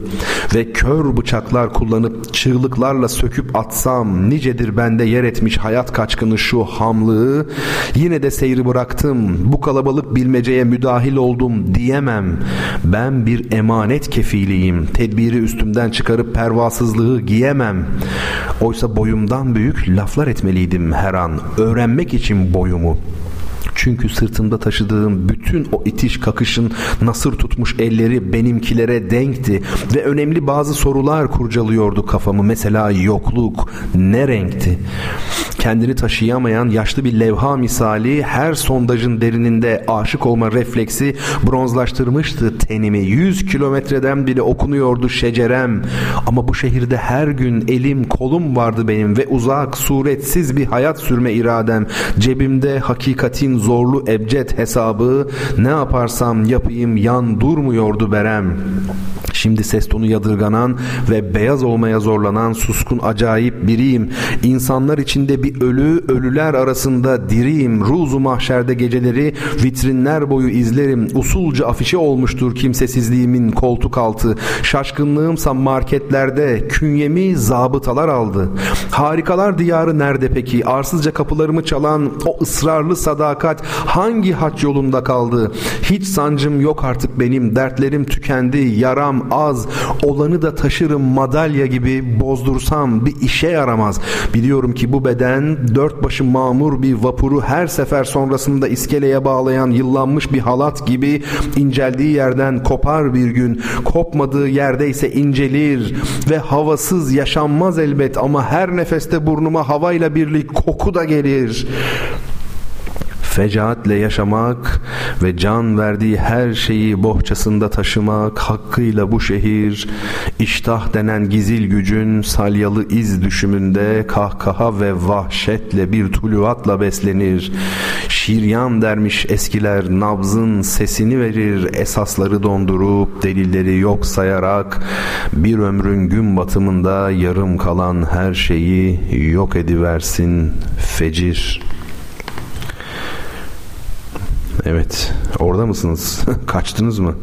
ve kör bıçaklar kullanıp çığlıklarla söküp atsam nicedir bende yer etmiş hayat kaçkını şu hamlığı? Yine de seyri bıraktım bu kalabalık bilmeceye müdahil oldum diyemem. Ben bir emanet kefiliyim tedbiri üstümden çıkarıp pervasızlığı giyemem. Oysa boyumdan büyük laflar etmeliydim her an öğrenmek için boyumu çünkü sırtımda taşıdığım bütün o itiş kakışın nasır tutmuş elleri benimkilere denkti ve önemli bazı sorular kurcalıyordu kafamı. Mesela yokluk ne renkti? Kendini taşıyamayan yaşlı bir levha misali her sondajın derininde aşık olma refleksi bronzlaştırmıştı tenimi. Yüz kilometreden bile okunuyordu şecerem. Ama bu şehirde her gün elim kolum vardı benim ve uzak suretsiz bir hayat sürme iradem. Cebimde hakikatin zorlu ebced hesabı ne yaparsam yapayım yan durmuyordu berem. Şimdi ses tonu yadırganan ve beyaz olmaya zorlanan suskun acayip biriyim. İnsanlar içinde bir ölü, ölüler arasında diriyim. Ruzu mahşerde geceleri vitrinler boyu izlerim. Usulca afişe olmuştur kimsesizliğimin koltuk altı. Şaşkınlığımsa marketlerde künyemi zabıtalar aldı. Harikalar diyarı nerede peki? Arsızca kapılarımı çalan o ısrarlı sadakat hangi haç yolunda kaldı? Hiç sancım yok artık benim. Dertlerim tükendi. Yaram az. Olanı da taşırım madalya gibi bozdursam bir işe yaramaz. Biliyorum ki bu beden dört başı mamur bir vapuru her sefer sonrasında iskeleye bağlayan yıllanmış bir halat gibi inceldiği yerden kopar bir gün. Kopmadığı yerde ise incelir ve havasız yaşanmaz elbet ama her nefeste burnuma havayla birlik koku da gelir. Fecaatle yaşamak ve can verdiği her şeyi bohçasında taşımak hakkıyla bu şehir iştah denen gizil gücün salyalı iz düşümünde kahkaha ve vahşetle bir tuluatla beslenir. Şiryan dermiş eskiler nabzın sesini verir esasları dondurup delilleri yok sayarak bir ömrün gün batımında yarım kalan her şeyi yok ediversin fecir. Evet orada mısınız? Kaçtınız mı?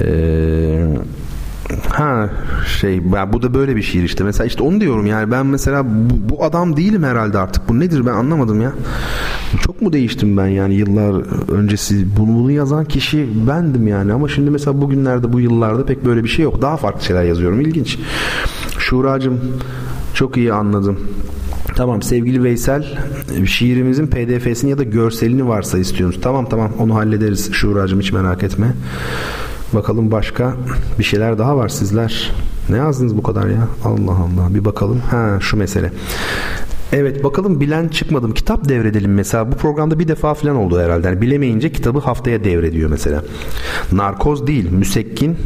Eee Ha şey ben, bu da böyle bir şiir işte. Mesela işte onu diyorum yani ben mesela bu, bu adam değilim herhalde artık. Bu nedir ben anlamadım ya. Çok mu değiştim ben yani yıllar öncesi bunu, bunu yazan kişi bendim yani ama şimdi mesela bugünlerde bu yıllarda pek böyle bir şey yok. Daha farklı şeyler yazıyorum. İlginç. Şuracım çok iyi anladım. Tamam sevgili Veysel şiirimizin pdf'sini ya da görselini varsa istiyorsunuz. Tamam tamam onu hallederiz Şuracım hiç merak etme. Bakalım başka bir şeyler daha var sizler. Ne yazdınız bu kadar ya? Allah Allah bir bakalım. Ha şu mesele. Evet bakalım bilen çıkmadım. Kitap devredelim mesela. Bu programda bir defa falan oldu herhalde. Yani bilemeyince kitabı haftaya devrediyor mesela. Narkoz değil, müsekkin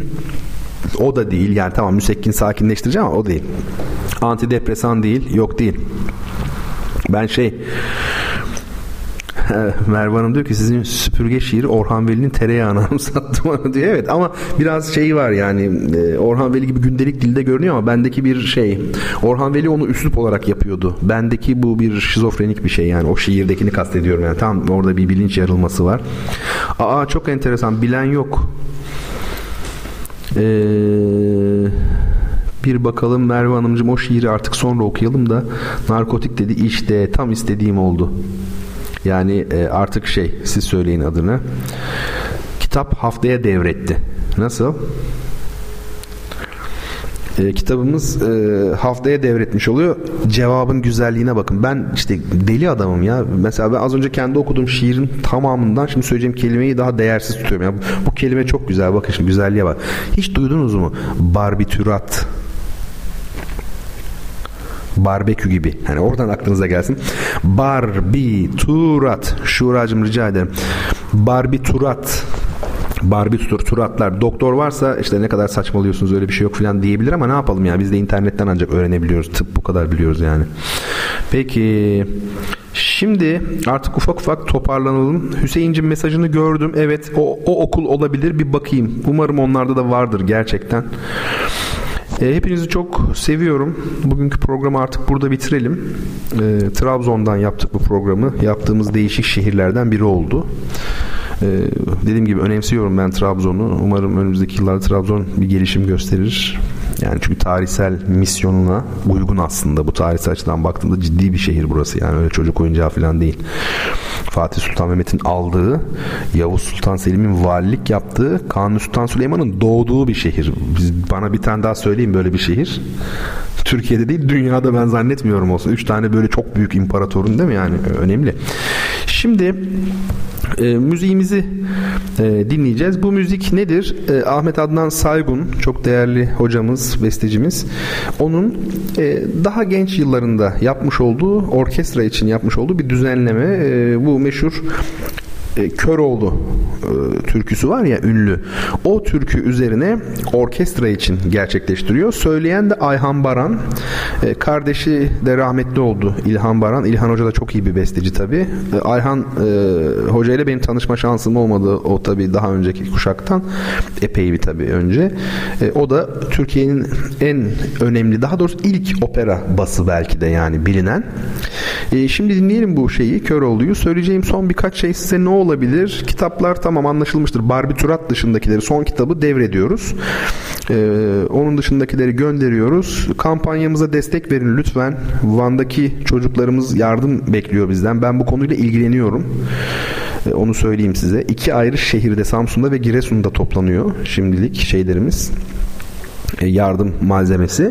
o da değil. Yani tamam müsekkin sakinleştirici ama o değil. Antidepresan değil, yok değil. Ben şey Merve Hanım diyor ki sizin süpürge şiiri Orhan Veli'nin tereyağını anımsattı bana diyor. Evet ama biraz şey var yani e, Orhan Veli gibi gündelik dilde görünüyor ama bendeki bir şey. Orhan Veli onu üslup olarak yapıyordu. Bendeki bu bir şizofrenik bir şey yani o şiirdekini kastediyorum yani. Tam orada bir bilinç yarılması var. Aa çok enteresan bilen yok. Eee bir bakalım Merve Hanımcığım o şiiri artık sonra okuyalım da narkotik dedi işte tam istediğim oldu. Yani e, artık şey siz söyleyin adını. Kitap haftaya devretti. Nasıl? e, kitabımız e, haftaya devretmiş oluyor. Cevabın güzelliğine bakın. Ben işte deli adamım ya. Mesela ben az önce kendi okuduğum şiirin tamamından şimdi söyleyeceğim kelimeyi daha değersiz tutuyorum. Ya. Bu, bu kelime çok güzel. Bakın şimdi güzelliğe bak. Hiç duydunuz mu? Barbitürat. Barbekü gibi. Hani oradan aklınıza gelsin. Barbiturat. Şuracım rica ederim. Barbiturat barbitur, turatlar, doktor varsa işte ne kadar saçmalıyorsunuz öyle bir şey yok falan diyebilir ama ne yapalım ya biz de internetten ancak öğrenebiliyoruz. Tıp bu kadar biliyoruz yani. Peki Şimdi artık ufak ufak toparlanalım. Hüseyin'cim mesajını gördüm. Evet o, o okul olabilir bir bakayım. Umarım onlarda da vardır gerçekten. E, hepinizi çok seviyorum. Bugünkü programı artık burada bitirelim. E, Trabzon'dan yaptık bu programı. Yaptığımız değişik şehirlerden biri oldu. Ee, dediğim gibi önemsiyorum ben Trabzon'u. Umarım önümüzdeki yıllarda Trabzon bir gelişim gösterir. Yani çünkü tarihsel misyonuna uygun aslında. Bu tarihsel açıdan baktığımda ciddi bir şehir burası. Yani öyle çocuk oyuncağı falan değil. Fatih Sultan Mehmet'in aldığı, Yavuz Sultan Selim'in valilik yaptığı, Kanuni Sultan Süleyman'ın doğduğu bir şehir. Biz, bana bir tane daha söyleyeyim böyle bir şehir. Türkiye'de değil dünyada ben zannetmiyorum olsun. Üç tane böyle çok büyük imparatorun değil mi yani önemli. Şimdi e, müziğimizi e, dinleyeceğiz. Bu müzik nedir? E, Ahmet Adnan Saygun çok değerli hocamız, bestecimiz. Onun e, daha genç yıllarında yapmış olduğu orkestra için yapmış olduğu bir düzenleme. E, bu meşhur e, Köroğlu e, türküsü var ya ünlü. O türkü üzerine orkestra için gerçekleştiriyor. Söyleyen de Ayhan Baran. E, kardeşi de rahmetli oldu İlhan Baran. İlhan Hoca da çok iyi bir besteci tabi. E, Ayhan e, Hoca ile benim tanışma şansım olmadı. O tabi daha önceki kuşaktan. Epey bir tabi önce. E, o da Türkiye'nin en önemli daha doğrusu ilk opera bası belki de yani bilinen. E, şimdi dinleyelim bu şeyi Köroğlu'yu. Söyleyeceğim son birkaç şey size ne olabilir? Kitaplar tamam anlaşılmıştır. Barbiturat dışındakileri son kitabı devrediyoruz. Ee, onun dışındakileri gönderiyoruz. Kampanyamıza destek verin lütfen. Van'daki çocuklarımız yardım bekliyor bizden. Ben bu konuyla ilgileniyorum. Ee, onu söyleyeyim size. İki ayrı şehirde Samsun'da ve Giresun'da toplanıyor şimdilik şeylerimiz. E, yardım malzemesi.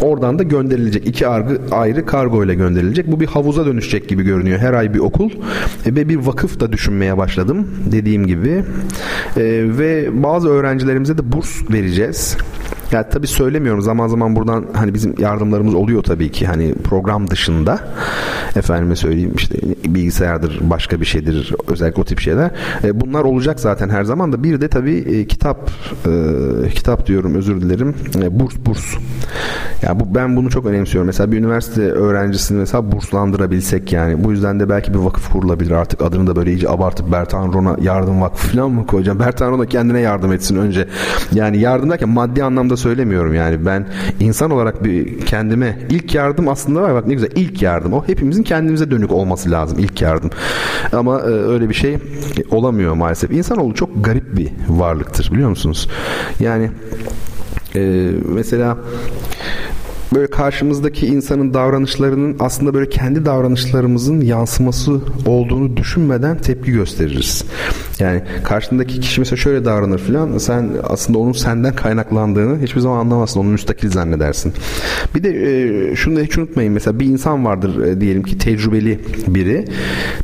Oradan da gönderilecek. iki argı, ayrı kargo ile gönderilecek. Bu bir havuza dönüşecek gibi görünüyor. Her ay bir okul e, ve bir vakıf da düşünmeye başladım. Dediğim gibi. E, ve bazı öğrencilerimize de burs vereceğiz. Yani tabii söylemiyorum zaman zaman buradan hani bizim yardımlarımız oluyor tabii ki hani program dışında efendime söyleyeyim işte bilgisayardır başka bir şeydir özellikle o tip şeyler. E, bunlar olacak zaten her zaman da bir de tabii e, kitap e, kitap diyorum özür dilerim e, burs burs. Yani bu ben bunu çok önemsiyorum. Mesela bir üniversite öğrencisini mesela burslandırabilsek yani bu yüzden de belki bir vakıf kurulabilir artık adını da böyle iyice abartıp Bertan Rona yardım vakfı falan mı koyacağım? Bertan Rona kendine yardım etsin önce. Yani yardım derken maddi anlamda söylemiyorum yani ben insan olarak bir kendime ilk yardım aslında var bak ne güzel ilk yardım o hepimizin kendimize dönük olması lazım ilk yardım. Ama e, öyle bir şey olamıyor maalesef. İnsanoğlu çok garip bir varlıktır biliyor musunuz? Yani e, mesela böyle karşımızdaki insanın davranışlarının aslında böyle kendi davranışlarımızın yansıması olduğunu düşünmeden tepki gösteririz. Yani karşındaki kişi mesela şöyle davranır filan sen aslında onun senden kaynaklandığını hiçbir zaman anlamazsın. Onu müstakil zannedersin. Bir de e, şunu da hiç unutmayın mesela bir insan vardır e, diyelim ki tecrübeli biri.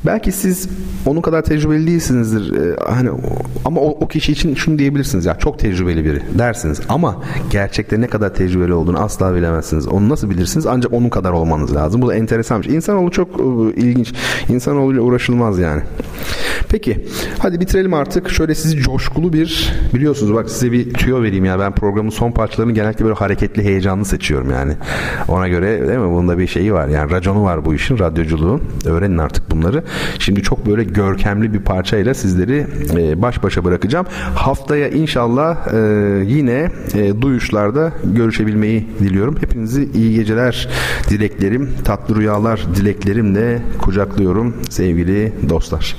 Belki siz onun kadar tecrübeli değilsinizdir. E, hani ama o, o kişi için şunu diyebilirsiniz ya çok tecrübeli biri dersiniz ama gerçekte ne kadar tecrübeli olduğunu asla bilemezsiniz. Onu nasıl bilirsiniz? Ancak onun kadar olmanız lazım. Bu da enteresan bir şey. İnsanoğlu çok e, ilginç. İnsanoğluyla uğraşılmaz yani. Peki hadi bitirelim artık. Şöyle sizi coşkulu bir biliyorsunuz bak size bir tüyo vereyim ya. Ben programın son parçalarını genellikle böyle hareketli heyecanlı seçiyorum yani. Ona göre değil mi? Bunda bir şeyi var. Yani raconu var bu işin radyoculuğun. Öğrenin artık bunları. Şimdi çok böyle görkemli bir parçayla sizleri e, baş başa bırakacağım. Haftaya inşallah e, yine e, duyuşlarda görüşebilmeyi diliyorum. Hepinizi iyi geceler dileklerim, tatlı rüyalar dileklerimle kucaklıyorum sevgili dostlar.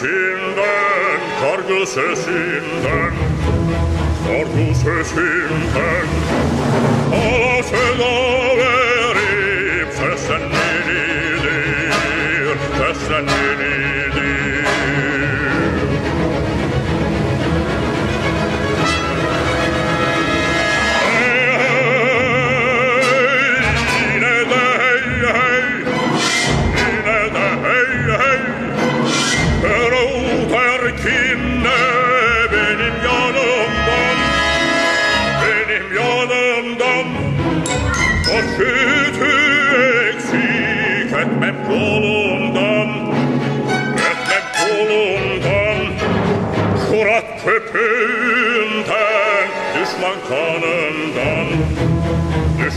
İşlemesinden, kargı sesinden Kargı sesinden. Ağası da verip seslenmelidir, seslenmelidir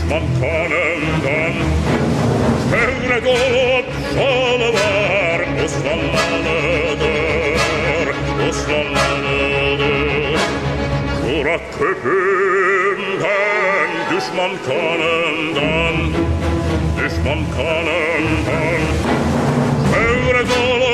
Düşman kanından Çevre dolup var Uslanmalıdır Uslanmalıdır. Kurat köpüğünden Düşman kanından Düşman kanından. Çevre dolup